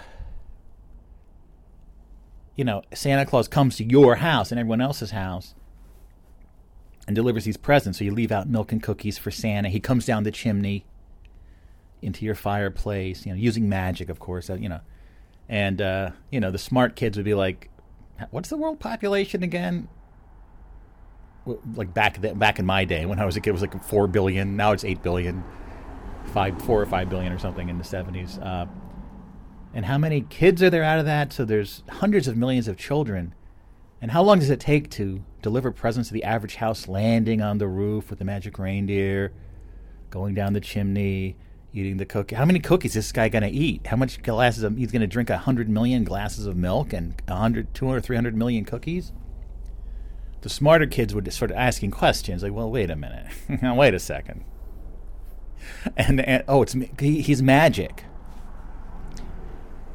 you know Santa Claus comes to your house and everyone else's house and delivers these presents. So you leave out milk and cookies for Santa. He comes down the chimney into your fireplace. You know, using magic, of course. Uh, you know, and uh, you know the smart kids would be like, "What's the world population again?" like back then, back in my day when I was a kid, it was like four billion. Now it's eight billion. five, four or five billion or something in the seventies. Uh, and how many kids are there out of that? So there's hundreds of millions of children. And how long does it take to deliver presents to the average house, landing on the roof with the magic reindeer, going down the chimney, eating the cookie? How many cookies is this guy going to eat? How much glasses of, he's going to drink 100 million glasses of milk and 100, 200, 300 million cookies? The smarter kids would start asking questions like, well, wait a minute. wait a second. And, and oh, it's he, he's magic.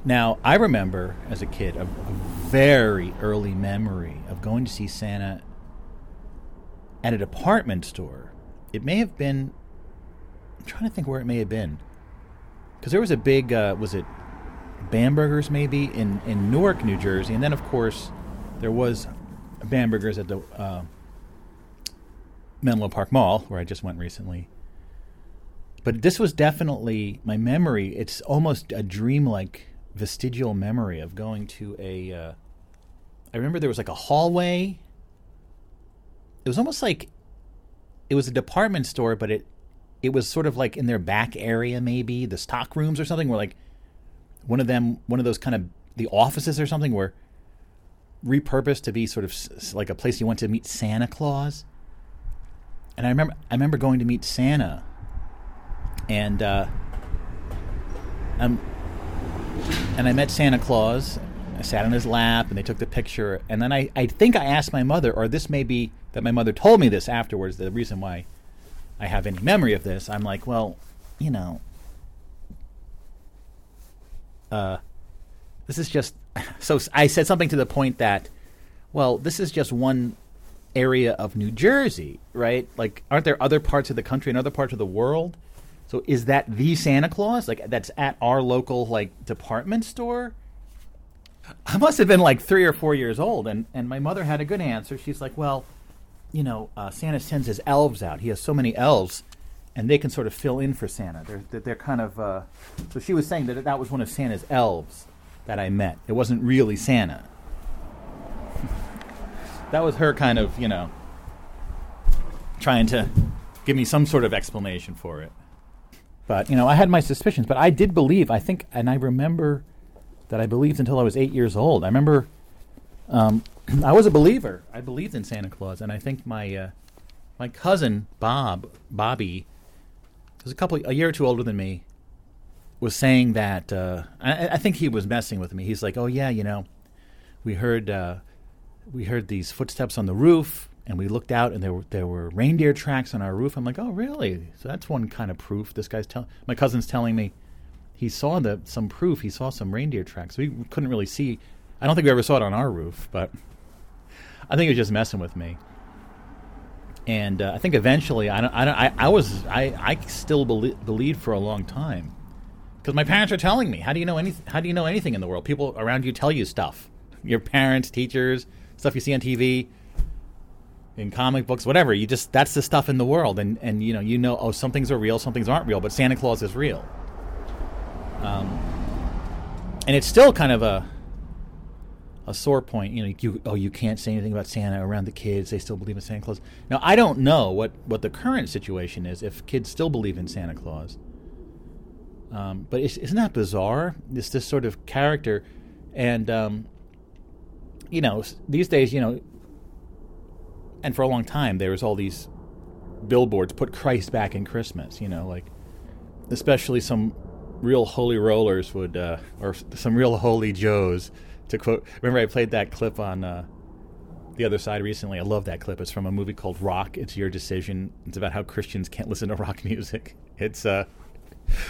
Now, I remember as a kid a, a, very early memory of going to see Santa at a department store. It may have been, I'm trying to think where it may have been. Because there was a big, uh, was it Bamberger's maybe in, in Newark, New Jersey? And then, of course, there was Bamberger's at the uh, Menlo Park Mall, where I just went recently. But this was definitely my memory. It's almost a dreamlike vestigial memory of going to a. Uh, I remember there was like a hallway. It was almost like it was a department store, but it it was sort of like in their back area, maybe the stock rooms or something, where like one of them, one of those kind of the offices or something, were repurposed to be sort of like a place you went to meet Santa Claus. And I remember, I remember going to meet Santa, and uh, I'm and I met Santa Claus. I sat on his lap and they took the picture. And then I, I think I asked my mother, or this may be that my mother told me this afterwards, the reason why I have any memory of this. I'm like, well, you know, uh, this is just. So I said something to the point that, well, this is just one area of New Jersey, right? Like, aren't there other parts of the country and other parts of the world so is that the Santa Claus? Like that's at our local like department store? I must have been like three or four years old, and and my mother had a good answer. She's like, well, you know, uh, Santa sends his elves out. He has so many elves, and they can sort of fill in for Santa. They're they're kind of. Uh, so she was saying that that was one of Santa's elves that I met. It wasn't really Santa. that was her kind of, you know, trying to give me some sort of explanation for it. But you know, I had my suspicions, but I did believe. I think, and I remember that I believed until I was eight years old. I remember um, I was a believer. I believed in Santa Claus, and I think my uh, my cousin Bob Bobby was a couple a year or two older than me. Was saying that uh, I, I, think he was messing with me. He's like, "Oh yeah, you know, we heard uh, we heard these footsteps on the roof, and we looked out and there were there were reindeer tracks on our roof. I'm like, oh really? So that's one kind of proof. This guy's telling my cousin's telling me he saw the some proof. He saw some reindeer tracks. We couldn't really see. I don't think we ever saw it on our roof, but I think he was just messing with me. And uh, I think eventually, I don't, I, don't, I, I was, I, I still belie- believed for a long time because my parents are telling me. How do you know anything? How do you know anything in the world? People around you tell you stuff. Your parents, teachers, stuff you see on TV in comic books, whatever. You just that's the stuff in the world, and and you know you know oh some things are real, some things aren't real, but Santa Claus is real. Um, and it's still kind of a a sore point. You know, you oh you can't say anything about Santa around the kids; they still believe in Santa Claus. Now I don't know what what the current situation is if kids still believe in Santa Claus. Um, but isn't that bizarre? This this sort of character, and um, you know these days, you know and for a long time there was all these billboards put Christ back in Christmas. You know, like especially some real holy rollers would, uh, or some real holy Joes. To quote, remember I played that clip on uh, the other side recently. I love that clip. It's from a movie called Rock. It's your decision. It's about how Christians can't listen to rock music. It's uh.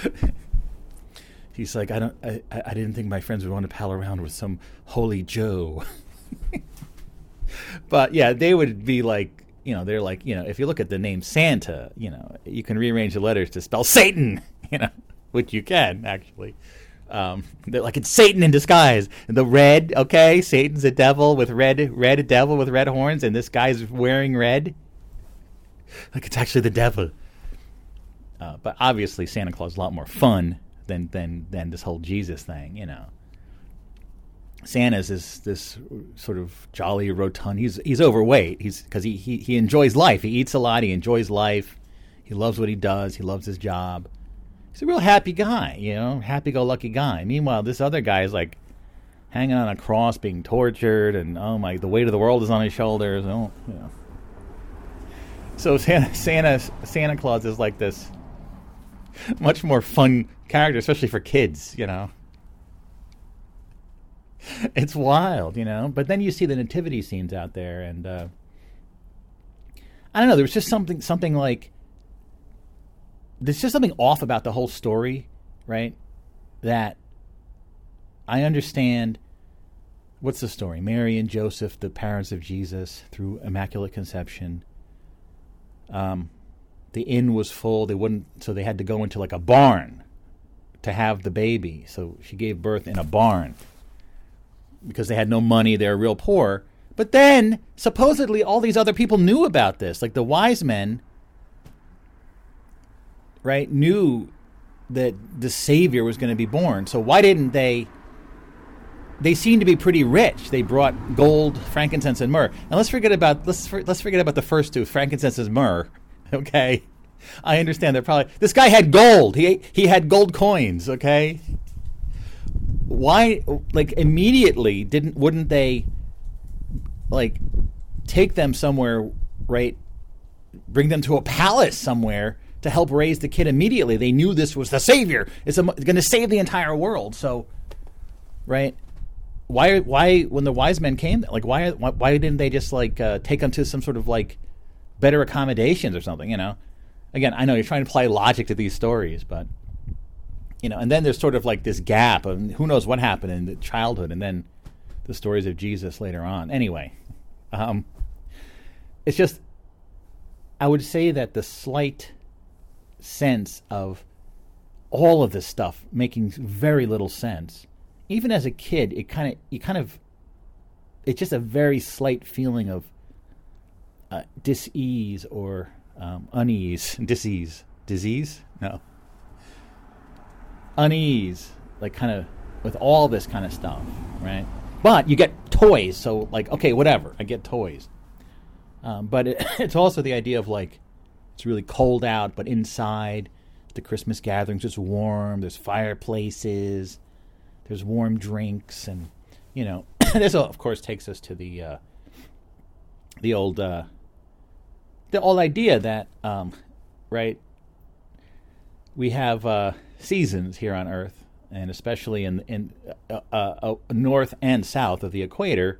he's like, I don't, I, I didn't think my friends would want to pal around with some holy Joe. but yeah, they would be like, you know, they're like, you know, if you look at the name Santa, you know, you can rearrange the letters to spell Satan, you know, which you can actually. Um, they're like it's Satan in disguise. The red, okay, Satan's a devil with red, red devil with red horns, and this guy's wearing red. Like it's actually the devil. Uh, but obviously, Santa Claus is a lot more fun than than than this whole Jesus thing, you know. Santa's is this sort of jolly rotund. He's he's overweight. He's because he, he he enjoys life. He eats a lot. He enjoys life. He loves what he does. He loves his job. he's a real happy guy, you know, happy-go-lucky guy. Meanwhile, this other guy is like hanging on a cross, being tortured, and oh my, the weight of the world is on his shoulders. Oh, you know. So Santa, Santa, Santa Claus is like this much more fun character, especially for kids, you know. It's wild, you know. But then you see the nativity scenes out there, and uh, I don't know. There was just something, something like there's just something off about the whole story, right? That I understand. What's the story? Mary and Joseph, the parents of Jesus, through Immaculate Conception. Um, the inn was full. They wouldn't, so they had to go into like a barn to have the baby. So she gave birth in a barn because they had no money. They were real poor. But then supposedly all these other people knew about this, like the wise men, right? Knew that the savior was going to be born. So why didn't they? They seem to be pretty rich. They brought gold, frankincense, and myrrh. Now let's forget about let's let's forget about the first two, frankincense and myrrh. Okay, I understand they're probably this guy had gold. He he had gold coins. Okay, why like immediately didn't wouldn't they like take them somewhere right bring them to a palace somewhere to help raise the kid immediately? They knew this was the savior. It's going to save the entire world. So right why why when the wise men came like why why, why didn't they just like uh, take them to some sort of like better accommodations or something you know? Again i know you're trying to apply logic to these stories but you know and then there's sort of like this gap of who knows what happened in the childhood and then the stories of jesus later on. Anyway um, it's just i would say that the slight sense of all of this stuff making very little sense. Even as a kid it kind of you kind of it's just a very slight feeling of uh, dis-ease or um, unease disease disease? No unease, like kind of with all this kind of stuff, right? But you get toys, so like okay, whatever, I get toys. Um, but it, it's also the idea of like it's really cold out, but inside the Christmas gatherings it's warm. There's fireplaces, there's warm drinks, and you know this of course takes us to the uh, the old uh, the old idea that um, right we have uh, seasons here on Earth, and especially in in uh, uh, uh, north and south of the equator,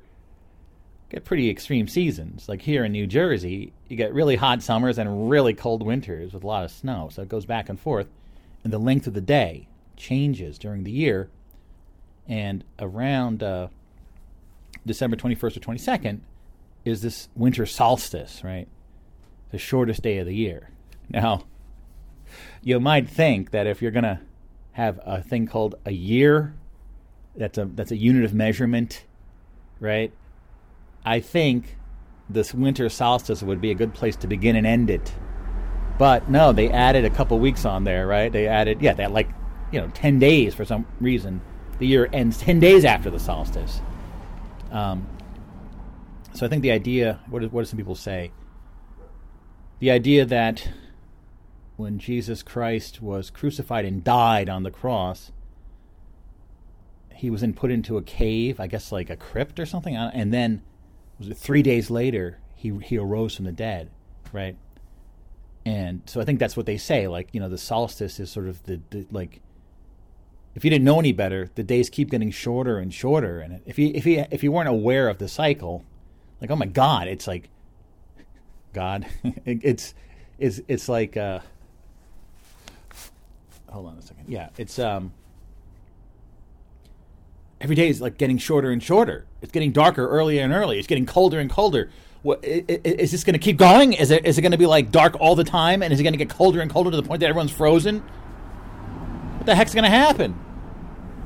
get pretty extreme seasons. Like here in New Jersey, you get really hot summers and really cold winters with a lot of snow. So it goes back and forth, and the length of the day changes during the year. And around uh, December 21st or 22nd is this winter solstice, right? The shortest day of the year. Now, you might think that if you're going to have a thing called a year, that's a that's a unit of measurement, right? I think this winter solstice would be a good place to begin and end it. But no, they added a couple weeks on there, right? They added, yeah, that like, you know, 10 days for some reason. The year ends 10 days after the solstice. Um, so I think the idea, what, is, what do some people say? The idea that when Jesus Christ was crucified and died on the cross, he was then put into a cave, I guess like a crypt or something, and then was it three days later he he arose from the dead, right? And so I think that's what they say. Like you know, the solstice is sort of the, the like. If you didn't know any better, the days keep getting shorter and shorter, and if you if you if you weren't aware of the cycle, like oh my God, it's like God, it, it's it's it's like. Uh, hold on a second. Yeah, it's um every day is like getting shorter and shorter. It's getting darker earlier and earlier. It's getting colder and colder. What, is this going to keep going? Is it is it going to be like dark all the time? And is it going to get colder and colder to the point that everyone's frozen? What the heck's going to happen?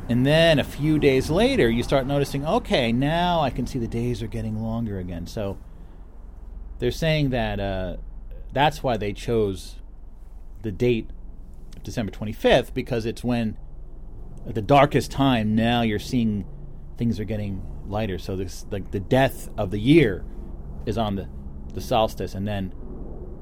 And then a few days later, you start noticing, okay, now I can see the days are getting longer again. So they're saying that uh, that's why they chose the date December 25th because it's when at the darkest time now you're seeing things are getting lighter so this like the death of the year is on the the solstice and then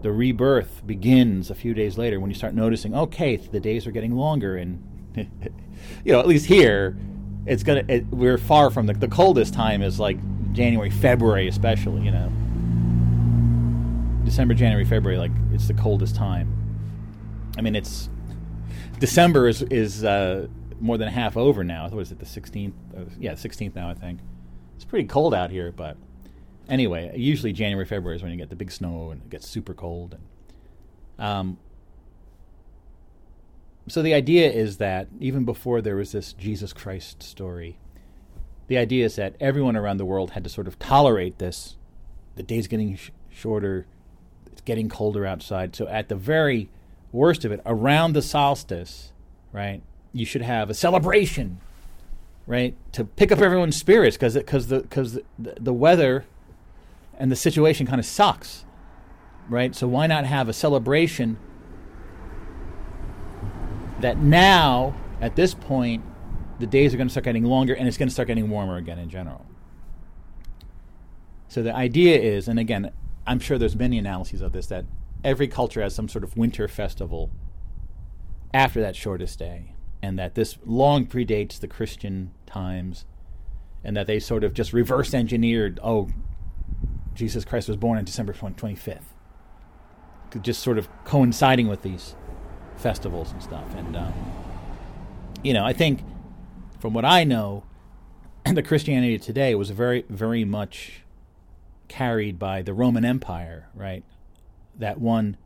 the rebirth begins a few days later when you start noticing, okay, the days are getting longer, and you know, at least here, it's gonna. It, we're far from the the coldest time is like January, February, especially. You know, December, January, February, like it's the coldest time. I mean, it's December is is uh, more than half over now. What is it? The sixteenth? Uh, yeah, sixteenth now. I think it's pretty cold out here, but anyway, usually January, February is when you get the big snow and it gets super cold. And, um, so the idea is that even before there was this Jesus Christ story, the idea is that everyone around the world had to sort of tolerate this. The day's getting sh- shorter, it's getting colder outside. So at the very worst of it, around the solstice, right, you should have a celebration, right, to pick up everyone's spirits because because the because the, the weather and the situation kind of sucks, right? So why not have a celebration that now, at this point, the days are going to start getting longer and it's going to start getting warmer again in general. So the idea is, and again, I'm sure there's many analyses of this, that every culture has some sort of winter festival after that shortest day, and that this long predates the Christian times, and that they sort of just reverse engineered, oh, Jesus Christ was born on December 25th. Just sort of coinciding with these festivals and stuff. And, um, you know, I think from what I know, the Christianity today was very, very much carried by the Roman Empire, right? That one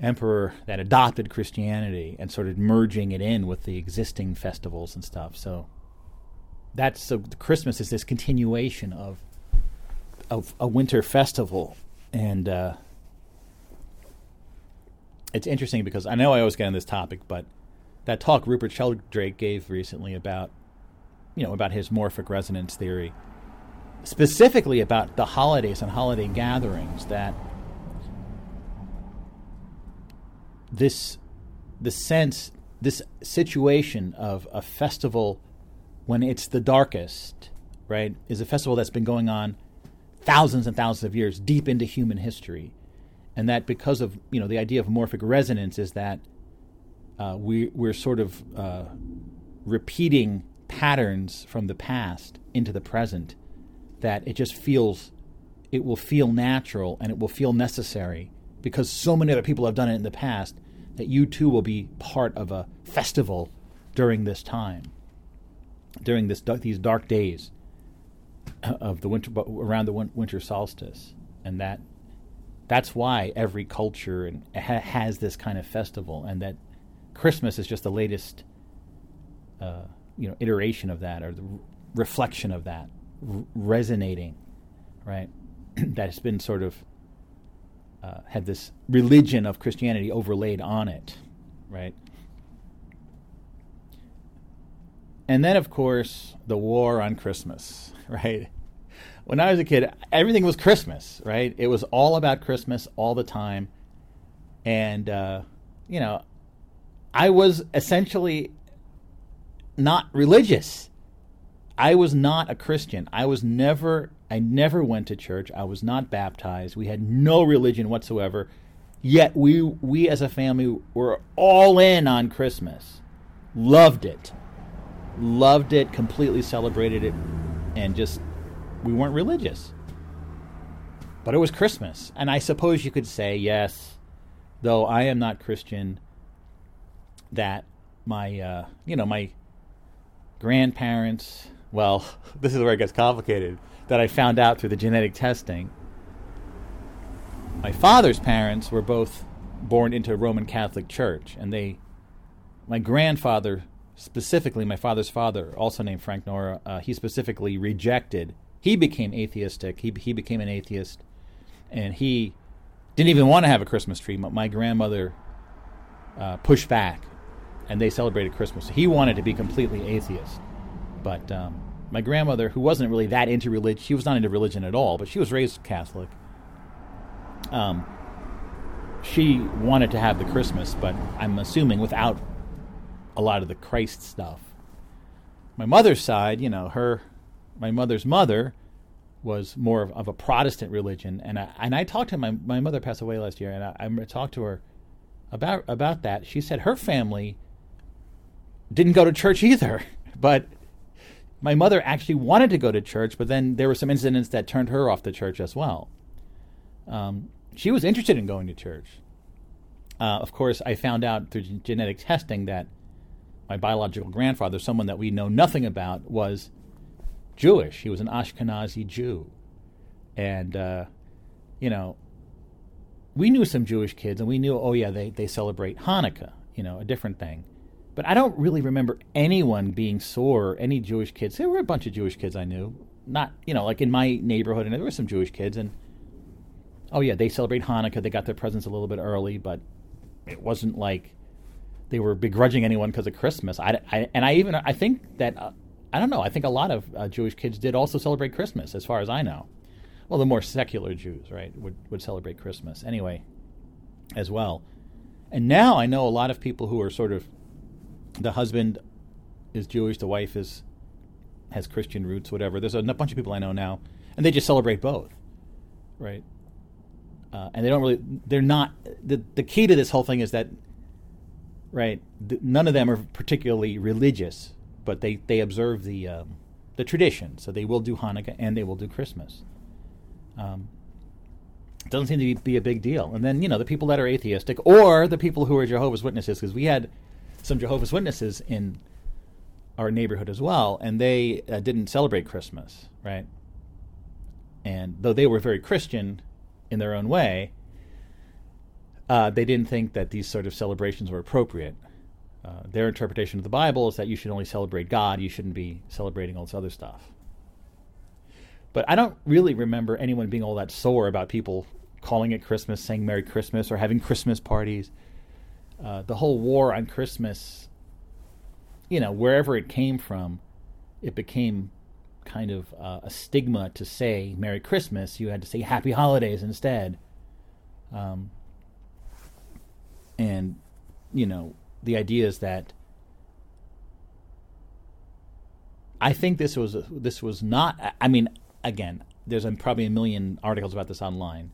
emperor that adopted Christianity and started merging it in with the existing festivals and stuff. So that's so Christmas is this continuation of of a winter festival, and uh, it's interesting because I know I always get on this topic, but that talk Rupert Sheldrake gave recently about, you know, about his morphic resonance theory, specifically about the holidays and holiday gatherings, that this, the sense, this situation of a festival when it's the darkest, right, is a festival that's been going on thousands and thousands of years deep into human history, and that because of you know the idea of morphic resonance is that uh, we we're sort of uh, repeating patterns from the past into the present, that it just feels it will feel natural and it will feel necessary because so many other people have done it in the past that you too will be part of a festival during this time, during this these dark days of the winter around the winter solstice, and that that's why every culture has this kind of festival, and that Christmas is just the latest, uh, you know, iteration of that or the reflection of that, resonating, right? that has been sort of uh, had this religion of Christianity overlaid on it, right? And then, of course, the war on Christmas, right? When I was a kid, everything was Christmas, right? It was all about Christmas all the time. And, uh, you know, I was essentially not religious. I was not a Christian. I was never, I never went to church. I was not baptized. We had no religion whatsoever. Yet we, we as a family were all in on Christmas. Loved it. Loved it, completely celebrated it and just we weren't religious. But it was Christmas, and I suppose you could say yes, though I am not Christian. That my uh, you know my grandparents. Well, this is where it gets complicated. That I found out through the genetic testing. My father's parents were both born into a Roman Catholic Church, and they, my grandfather specifically my father's father, also named Frank Nora, uh, he specifically rejected. He became atheistic. He he became an atheist, and he didn't even want to have a Christmas tree. But my grandmother uh, pushed back, and they celebrated Christmas. He wanted to be completely atheist, but um, my grandmother, who wasn't really that into religion, she was not into religion at all, but she was raised Catholic. Um, she wanted to have the Christmas, but I'm assuming without a lot of the Christ stuff. My mother's side, you know, her, my mother's mother was more of, of a Protestant religion, and I, and I talked to my my mother passed away last year, and I, I talked to her about about that. She said her family didn't go to church either, but my mother actually wanted to go to church, but then there were some incidents that turned her off the church as well. Um, she was interested in going to church. Uh, of course, I found out through genetic testing that my biological grandfather, someone that we know nothing about, was Jewish. He was an Ashkenazi Jew. And, uh, you know, we knew some Jewish kids and we knew, oh, yeah, they, they celebrate Hanukkah, you know, a different thing. But I don't really remember anyone being sore, any Jewish kids. There were a bunch of Jewish kids I knew. Not, you know, like in my neighborhood, and there were some Jewish kids. And, oh, yeah, they celebrate Hanukkah. They got their presents a little bit early, but it wasn't like they were begrudging anyone because of Christmas. I, I, and I even, I think that uh, I don't know. I think a lot of uh, Jewish kids did also celebrate Christmas, as far as I know. Well, the more secular Jews, right, would, would celebrate Christmas anyway, as well. And now I know a lot of people who are sort of the husband is Jewish, the wife is has Christian roots, whatever. There's a bunch of people I know now, and they just celebrate both, right? Uh, and they don't really. They're not. the The key to this whole thing is that, right? Th- none of them are particularly religious but they they observe the um, the tradition. So they will do Hanukkah and they will do Christmas. Um, doesn't seem to be, be, a big deal. And then you know the people that are atheistic or the people who are Jehovah's Witnesses, because we had some Jehovah's Witnesses in our neighborhood as well, and they uh, didn't celebrate Christmas, right? And though they were very Christian in their own way, uh, they didn't think that these sort of celebrations were appropriate. Uh, their interpretation of the Bible is that you should only celebrate God, you shouldn't be celebrating all this other stuff. But I don't really remember anyone being all that sore about people calling it Christmas, saying Merry Christmas, or having Christmas parties. Uh, the whole war on Christmas, you know, wherever it came from, it became kind of uh, a stigma to say Merry Christmas. You had to say Happy Holidays instead. Um, and, you know, the idea is that I think this was this was not. I mean, again, there's probably a million articles about this online,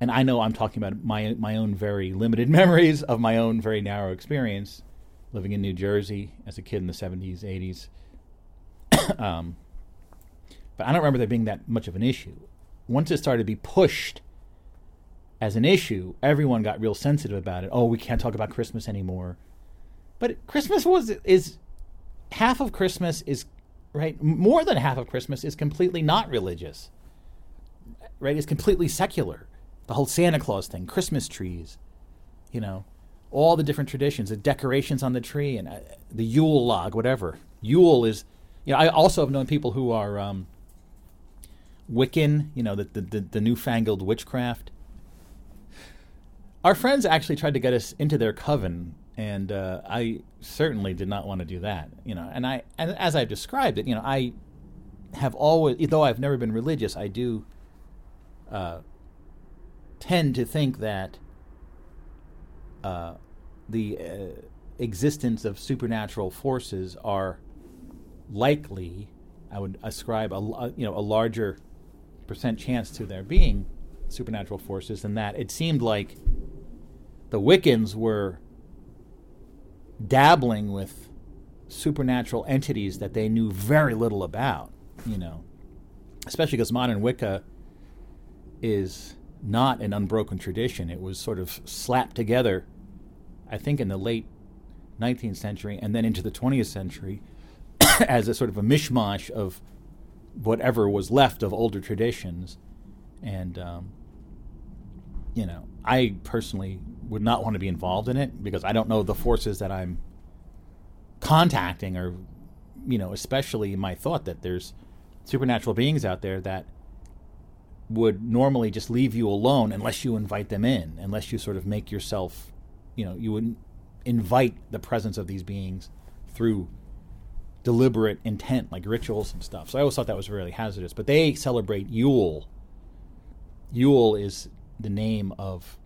and I know I'm talking about my my own very limited memories of my own very narrow experience living in New Jersey as a kid in the 70s, 80s. um, but I don't remember there being that much of an issue. Once it started to be pushed as an issue, everyone got real sensitive about it. Oh, we can't talk about Christmas anymore. But Christmas was is half of Christmas is right. More than half of Christmas is completely not religious. Right, it's completely secular. The whole Santa Claus thing, Christmas trees, you know, all the different traditions, the decorations on the tree, and uh, the Yule log, whatever. Yule is, you know, I also have known people who are um, Wiccan, you know, the, the, the, the newfangled witchcraft our friends actually tried to get us into their coven, and uh, I certainly did not want to do that. You know, and I, and as I've described it, you know, I have always, though I've never been religious, I do uh, tend to think that uh, the uh, existence of supernatural forces are likely. I would ascribe a you know a larger percent chance to there being supernatural forces than that. It seemed like the Wiccans were dabbling with supernatural entities that they knew very little about, you know, especially because modern Wicca is not an unbroken tradition. It was sort of slapped together, I think, in the late 19th century and then into the 20th century as a sort of a mishmash of whatever was left of older traditions. And, um, you know, I personally would not want to be involved in it because I don't know the forces that I'm contacting or you know, especially my thought that there's supernatural beings out there that would normally just leave you alone unless you invite them in, unless you sort of make yourself, you know, you would invite the presence of these beings through deliberate intent, like rituals and stuff. So I always thought that was really hazardous. But they celebrate Yule. Yule is the name of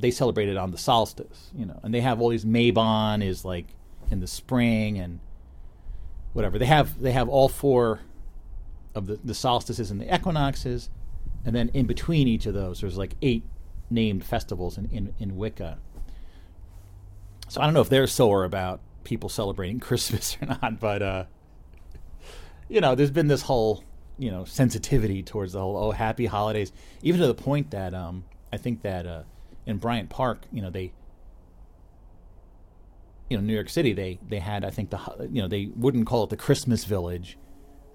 they celebrate it on the solstice, you know, and they have all these Mabon is like in the spring and whatever. They have they have all four of the, the solstices and the equinoxes, and then in between each of those, there's like eight named festivals in, in, in Wicca. So I don't know if they're sore about people celebrating Christmas or not, but uh, you know, there's been this whole you know sensitivity towards the whole oh happy holidays, even to the point that um, I think that uh, in Bryant Park, you know, they you know New York City they they had I think the you know they wouldn't call it the Christmas Village.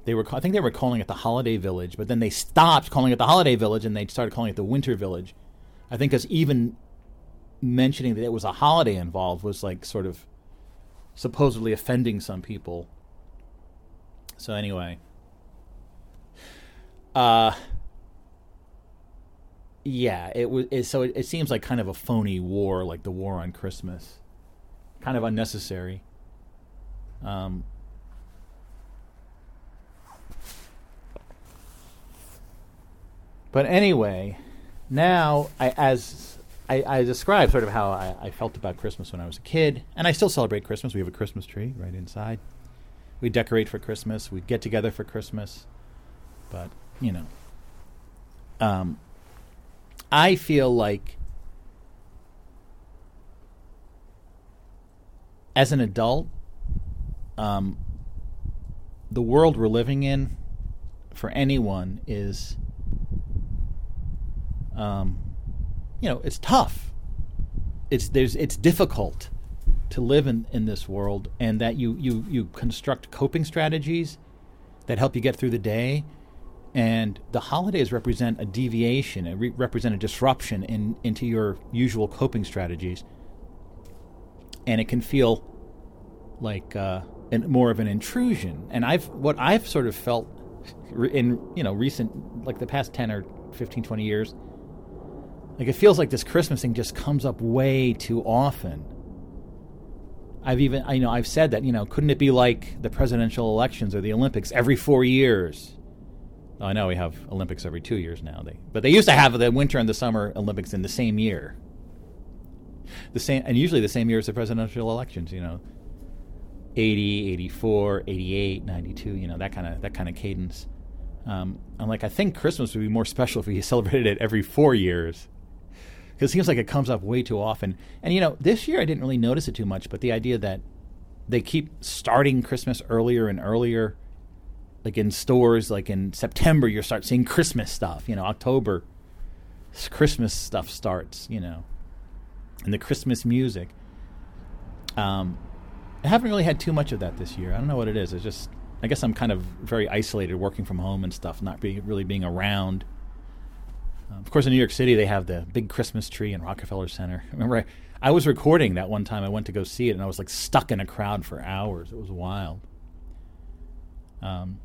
They were I think they were calling it the Holiday Village, but then they stopped calling it the Holiday Village and they started calling it the Winter Village. I think because even mentioning that it was a holiday involved was like sort of supposedly offending some people. So anyway, uh, yeah, it was. It, so it, it seems like kind of a phony war, like the war on Christmas, kind of unnecessary. Um, but anyway, now I, as I, I described sort of how I, I, felt about Christmas when I was a kid, and I still celebrate Christmas. We have a Christmas tree right inside. We decorate for Christmas. We get together for Christmas, but you know, um, I feel like as an adult, um, the world we're living in for anyone is, um, you know, it's tough. It's there's it's difficult to live in, in this world, and that you you you construct coping strategies that help you get through the day and the holidays represent a deviation, a re- represent a disruption in, into your usual coping strategies. And it can feel like uh, an, more of an intrusion. And I've what I've sort of felt in you know recent like the past 10 or 15 20 years like it feels like this christmas thing just comes up way too often i've even i you know i've said that you know couldn't it be like the presidential elections or the olympics every 4 years I know we have Olympics every two years now. They, but they used to have the winter and the summer Olympics in the same year. The same, and usually the same year as the presidential elections. You know, 80, 84, 88, 92. You know that kind of that kind of cadence. Um, I'm like, I think Christmas would be more special if we celebrated it every four years, because it seems like it comes up way too often. And you know, this year I didn't really notice it too much, but the idea that they keep starting Christmas earlier and earlier like in stores like in september you start seeing christmas stuff you know october christmas stuff starts you know and the christmas music. Um i haven't really had too much of that this year. I don't know what it is. It's just i guess i'm kind of very isolated working from home and stuff not really being around um, of course in new york city they have the big christmas tree in rockefeller center remember I, I was recording that one time i went to go see it and i was like stuck in a crowd for hours it was wild um,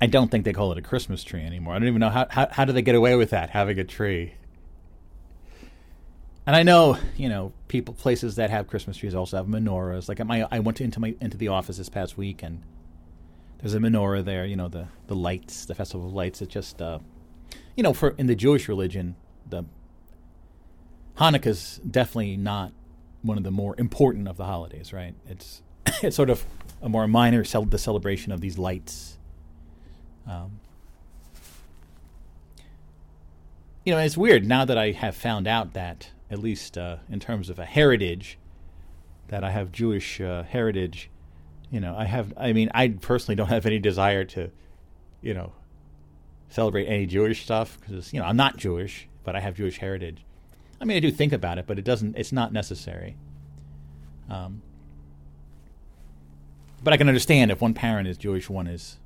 I don't think they call it a Christmas tree anymore. I don't even know how, how how do they get away with that having a tree. And I know, you know, people places that have Christmas trees also have menorahs. Like at my I went to, into my into the office this past week and there's a menorah there, you know, the the lights, the festival of lights. It just uh, you know, for in the Jewish religion, the Hanukkah's definitely not one of the more important of the holidays, right? It's it's sort of a more minor cel- the celebration of these lights um, you know, it's weird now that I have found out that, at least uh, in terms of a heritage, that I have Jewish uh, heritage. You know, I have. I mean, I personally don't have any desire to, you know, celebrate any Jewish stuff because you know I'm not Jewish, but I have Jewish heritage. I mean, I do think about it, but it doesn't. It's not necessary. Um, but I can understand if one parent is Jewish, one is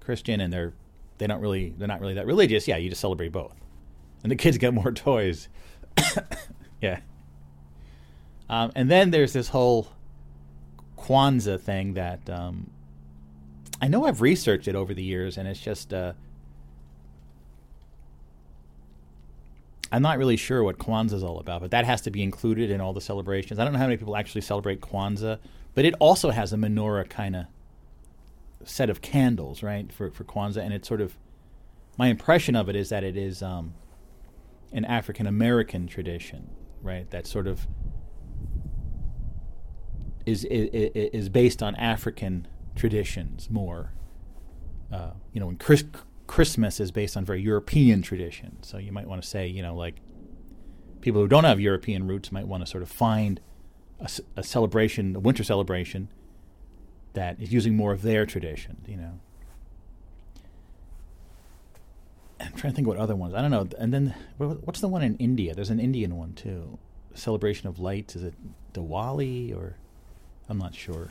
Christian and they're they don't really they're not really that religious, yeah, you just celebrate both. And the kids get more toys. yeah. Um, and then there's this whole Kwanzaa thing that um, I know I've researched it over the years, and it's just uh, I'm not really sure what Kwanzaa is all about, but that has to be included in all the celebrations. I don't know how many people actually celebrate Kwanzaa, but it also has a menorah kind of set of candles, right, for for Kwanzaa, and it's sort of my impression of it is that it is um, an African American tradition, right? That sort of is, is is based on African traditions more uh, you know, when Chris, Christmas is based on very European tradition. So you might want to say, you know, like people who don't have European roots might want to sort of find a, a celebration, a winter celebration that is using more of their tradition, you know. I'm trying to think what other ones. I don't know. And then what's the one in India? There's an Indian one too. Celebration of lights. Is it Diwali or I'm not sure.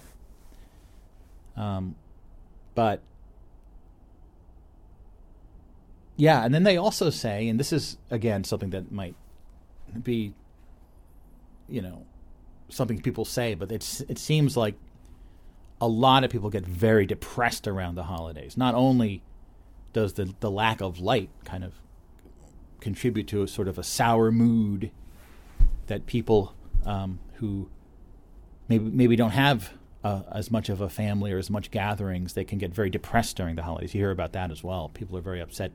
Um, but yeah, and then they also say, and this is again something that might be, you know, something people say, but it's it seems like a lot of people get very depressed around the holidays. Not only does the the lack of light kind of contribute to a sort of a sour mood that people um, who maybe maybe don't have uh, as much of a family or as much gatherings, they can get very depressed during the holidays. You hear about that as well. People are very upset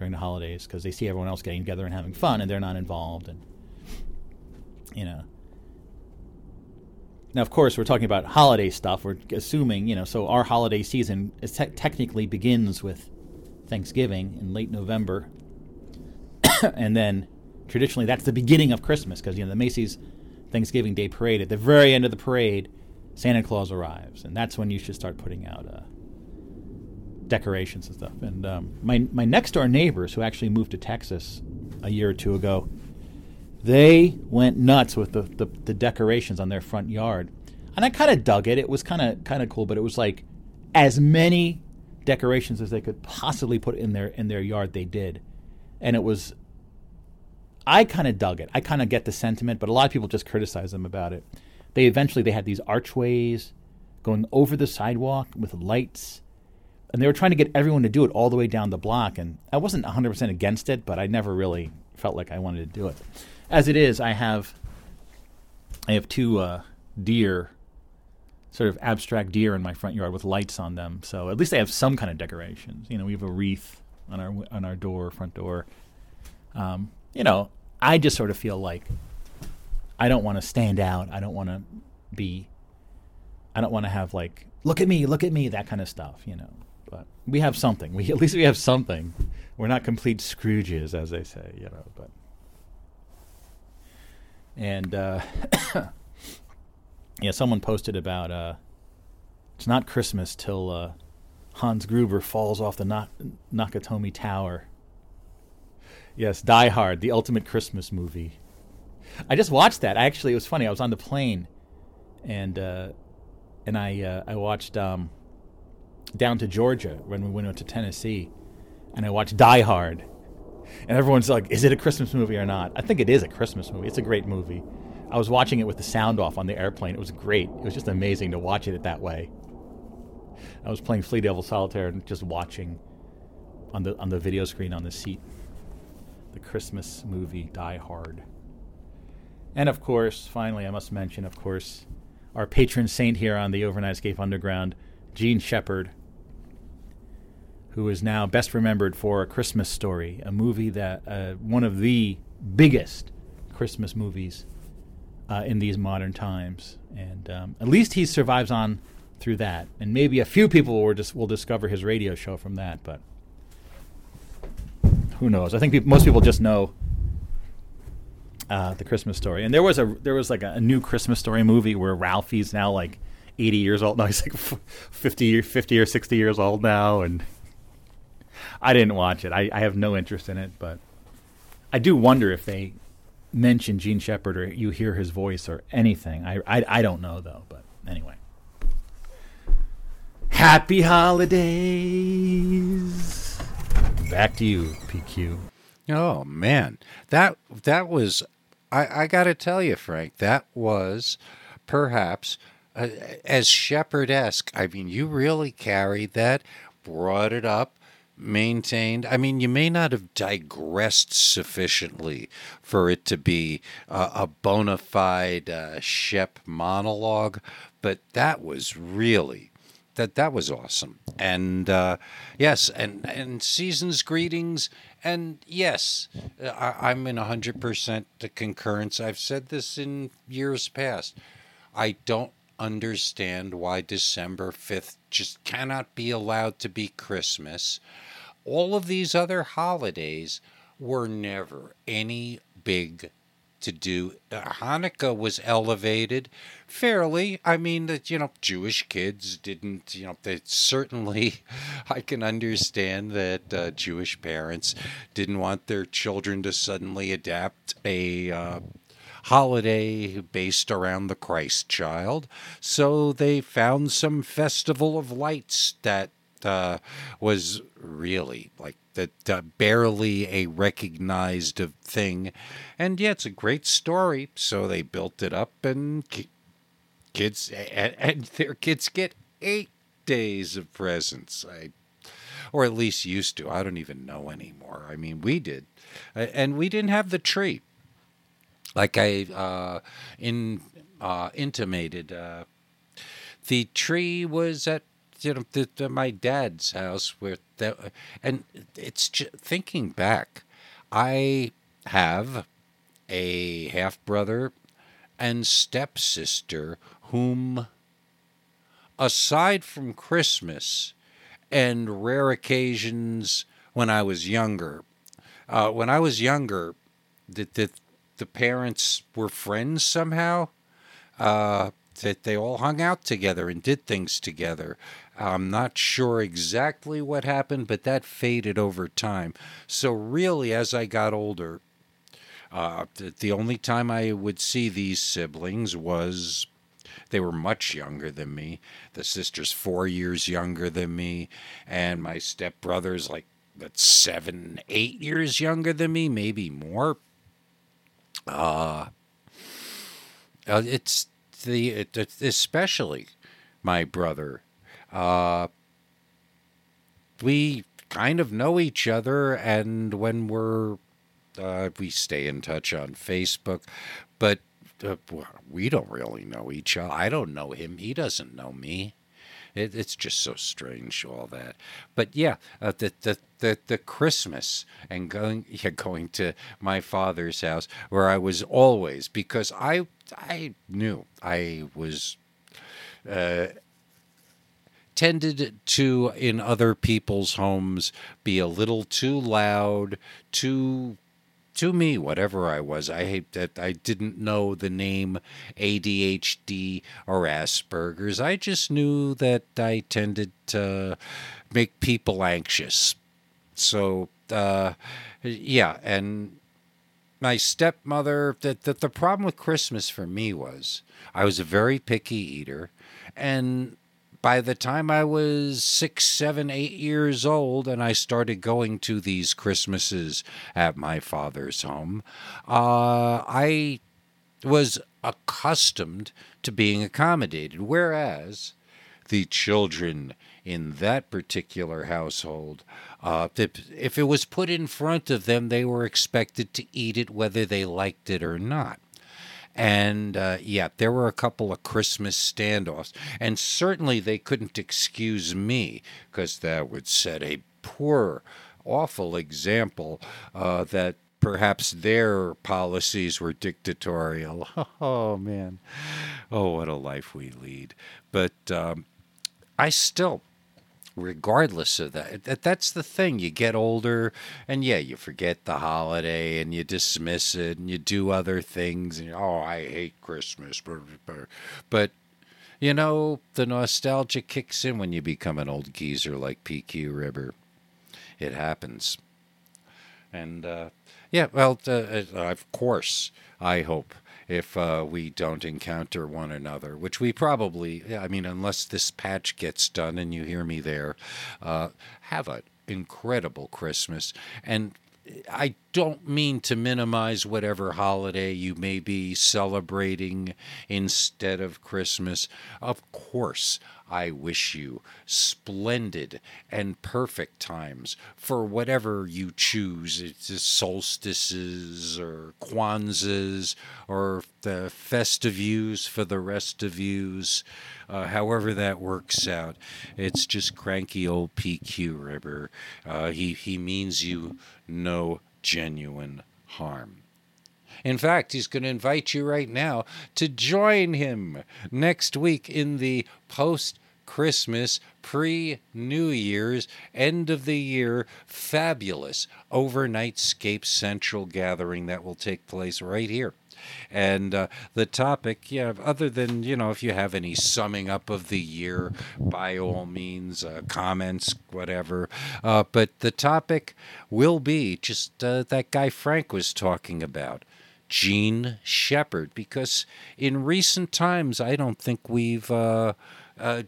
during the holidays because they see everyone else getting together and having fun, and they're not involved. And you know, now of course we're talking about holiday stuff. We're assuming you know, so our holiday season te- technically begins with Thanksgiving in late November, and then traditionally that's the beginning of Christmas because you know the Macy's Thanksgiving Day parade. At the very end of the parade, Santa Claus arrives, and that's when you should start putting out. Uh, decorations and stuff. And um, my my next door neighbors, who actually moved to Texas a year or two ago, they went nuts with the, the, the decorations on their front yard, and I kind of dug it. It was kind of kind of cool, but it was like as many decorations as they could possibly put in their in their yard. They did, and it was. I kind of dug it. I kind of get the sentiment, but a lot of people just criticize them about it. They eventually they had these archways going over the sidewalk with lights and they were trying to get everyone to do it all the way down the block. And I wasn't 100% against it, but I never really felt like I wanted to do it. As it is, I have I have two uh, deer, sort of abstract deer in my front yard with lights on them. So at least I have some kind of decorations. You know, we have a wreath on our on our door, front door. Um, you know, I just sort of feel like I don't want to stand out. I don't want to be. I don't want to have like look at me, look at me, that kind of stuff. You know, but we have something. We at least we have something. We're not complete Scrooges, as they say, you know. But and uh, yeah, someone posted about uh, it's not Christmas till uh, Hans Gruber falls off the Nakatomi Tower. Yes, Die Hard, the ultimate Christmas movie. I just watched that. Actually, it was funny. I was on the plane, and uh, and I uh, I watched um, down to Georgia when we went to Tennessee, and I watched Die Hard. And everyone's like, "Is it a Christmas movie or not?" I think it is a Christmas movie. It's a great movie. I was watching it with the sound off on the airplane. It was great. It was just amazing to watch it that way. I was playing Flea Devil Solitaire and just watching on the on the video screen on the seat the Christmas movie Die Hard. And of course, finally, I must mention, of course, our patron saint here on the Overnightscape Underground, Jean Shepherd, who is now best remembered for A Christmas Story, a movie that uh, one of the biggest Christmas movies uh, in these modern times, and um, at least he survives on through that. And maybe a few people will, dis- will discover his radio show from that, but who knows? I think pe- most people just know uh, the Christmas Story. And there was a there was like a, a new Christmas Story movie where Ralphie's now like 80 years old. No, he's like 50, 50 or 60 years old now, and I didn't watch it. I, I have no interest in it, but I do wonder if they mention Jean Shepherd or you hear his voice or anything. I, I, I don't know though, but anyway. Happy holidays. Back to you, PQ. Oh man, that that was. I, I got to tell you, Frank, that was perhaps uh, as Shepherd esque. I mean, you really carried that, brought it up, maintained. I mean, you may not have digressed sufficiently for it to be uh, a bona fide uh, Shep monologue, but that was really that that was awesome. And uh, yes, and and season's greetings. And yes, I, I'm in hundred percent the concurrence. I've said this in years past. I don't understand why December 5th just cannot be allowed to be Christmas. All of these other holidays were never any big to do. Uh, Hanukkah was elevated fairly. I mean, that you know, Jewish kids didn't. You know, they certainly. I can understand that uh, Jewish parents didn't want their children to suddenly adapt a. Uh, holiday based around the Christ child. So they found some festival of lights that uh, was really like that uh, barely a recognized thing, and yeah, it's a great story. So they built it up, and kids and, and their kids get eight days of presents. I, or at least used to. I don't even know anymore. I mean, we did, and we didn't have the tree. Like I uh, in uh, intimated, uh, the tree was at you know the, the, my dad's house where that and it's just, thinking back i have a half brother and stepsister whom aside from christmas and rare occasions when i was younger uh, when i was younger the, the, the parents were friends somehow uh, that they all hung out together and did things together. I'm not sure exactly what happened, but that faded over time. So, really, as I got older, uh, the, only time I would see these siblings was they were much younger than me. The sister's four years younger than me, and my stepbrother's like that's seven, eight years younger than me, maybe more. Uh, uh it's the it, especially my brother uh, we kind of know each other, and when we're uh, we stay in touch on Facebook, but uh, we don't really know each other. I don't know him; he doesn't know me. It, it's just so strange, all that. But yeah, uh, the, the the the Christmas and going yeah, going to my father's house where I was always because I I knew I was. Uh, tended to, in other people's homes, be a little too loud, too to me, whatever I was. I hate that I didn't know the name ADHD or Asperger's. I just knew that I tended to make people anxious. So, uh, yeah, and my stepmother, that, that the problem with Christmas for me was I was a very picky eater, and by the time I was six, seven, eight years old, and I started going to these Christmases at my father's home, uh, I was accustomed to being accommodated. Whereas the children in that particular household, uh, if, if it was put in front of them, they were expected to eat it whether they liked it or not. And uh, yeah, there were a couple of Christmas standoffs. And certainly they couldn't excuse me because that would set a poor, awful example uh, that perhaps their policies were dictatorial. Oh, man. Oh, what a life we lead. But um, I still regardless of that. that. That's the thing. You get older, and yeah, you forget the holiday and you dismiss it and you do other things. And oh, I hate Christmas. But, you know, the nostalgia kicks in when you become an old geezer like PQ Ribber. It happens. And, uh, yeah, well, uh, uh, of course, I hope if uh, we don't encounter one another, which we probably, I mean, unless this patch gets done and you hear me there, uh, have an incredible Christmas. And I don't mean to minimize whatever holiday you may be celebrating instead of Christmas. Of course, I wish you splendid and perfect times for whatever you choose. It's solstices or Kwanzas or the festive views for the rest of yous. Uh, however that works out, it's just cranky old PQ Ribber. Uh, he he means you no genuine harm. In fact, he's going to invite you right now to join him next week in the post Christmas, pre New Year's, end of the year, fabulous overnight Scape Central gathering that will take place right here. And uh, the topic, yeah, other than, you know, if you have any summing up of the year, by all means, uh, comments, whatever. Uh, but the topic will be just uh, that guy Frank was talking about. Jean Shepherd, because in recent times, I don't think we've uh, uh,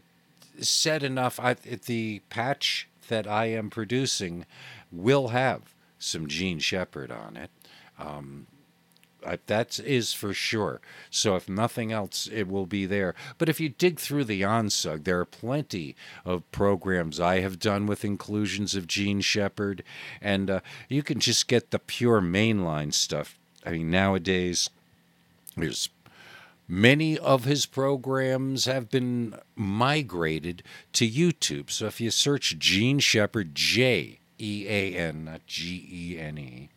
said enough. I, the patch that I am producing will have some Jean Shepherd on it. Um, I, that is for sure. So if nothing else, it will be there. But if you dig through the ONSUG, there are plenty of programs I have done with inclusions of Jean Shepherd, and uh, you can just get the pure mainline stuff. I mean, nowadays there's Many of his programs have been migrated to YouTube. So if you search Jean Shepherd, J E A N, not G E N E,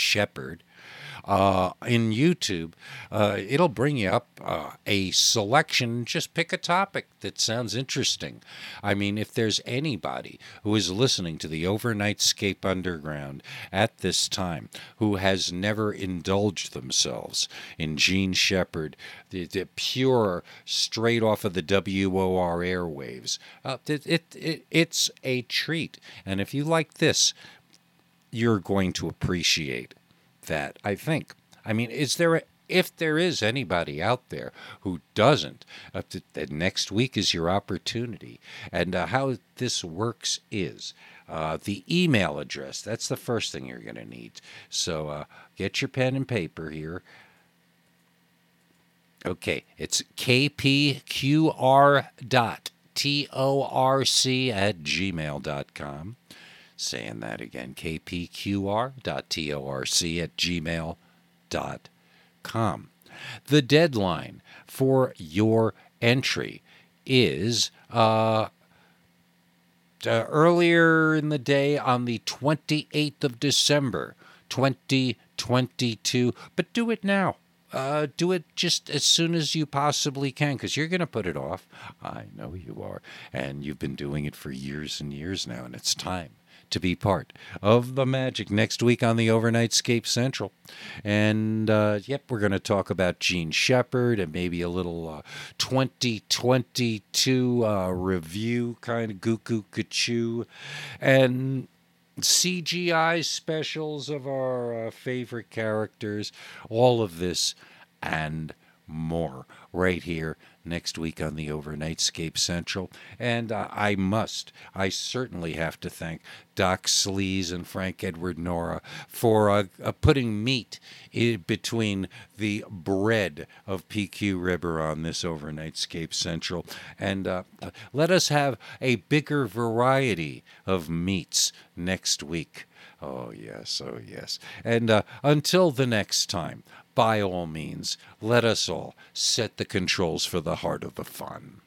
Shepherd, uh, in YouTube, uh, it'll bring you up uh, a selection. Just pick a topic that sounds interesting. I mean, if there's anybody who is listening to the Overnightscape Underground at this time who has never indulged themselves in Jean Shepherd, the, the pure, straight off of the WOR airwaves, uh, it, it, it, it's a treat. And if you like this, you're going to appreciate that, I think. I mean, is there a, if there is anybody out there who doesn't, uh, that next week is your opportunity. And uh, how this works is uh, the email address. That's the first thing you're going to need. So uh, get your pen and paper here. Okay, it's kpqr dot T-O-R-C at gmail.com. Saying that again, kpqr.torc at gmail.com. The deadline for your entry is uh, uh, earlier in the day on the 28th of December, 2022, but do it now. Uh, do it just as soon as you possibly can because you're going to put it off. I know you are. And you've been doing it for years and years now, and it's time to be part of the magic next week on the Overnightscape Central. And uh, yep, we're going to talk about Jean Shepherd and maybe a little uh, 2022 uh, review kind of goo goo. And CGI specials of our uh, favorite characters, all of this and more right here next week on the Overnightscape Central. And uh, I must, I certainly have to thank Doc Sleaze and Frank Edward Nora for uh, uh, putting meat between the bread of PQ Ribber on this Overnightscape Central. And uh, let us have a bigger variety of meats next week. Oh, yes, oh, yes. And uh, until the next time, by all means, let us all set the controls for the heart of the fun.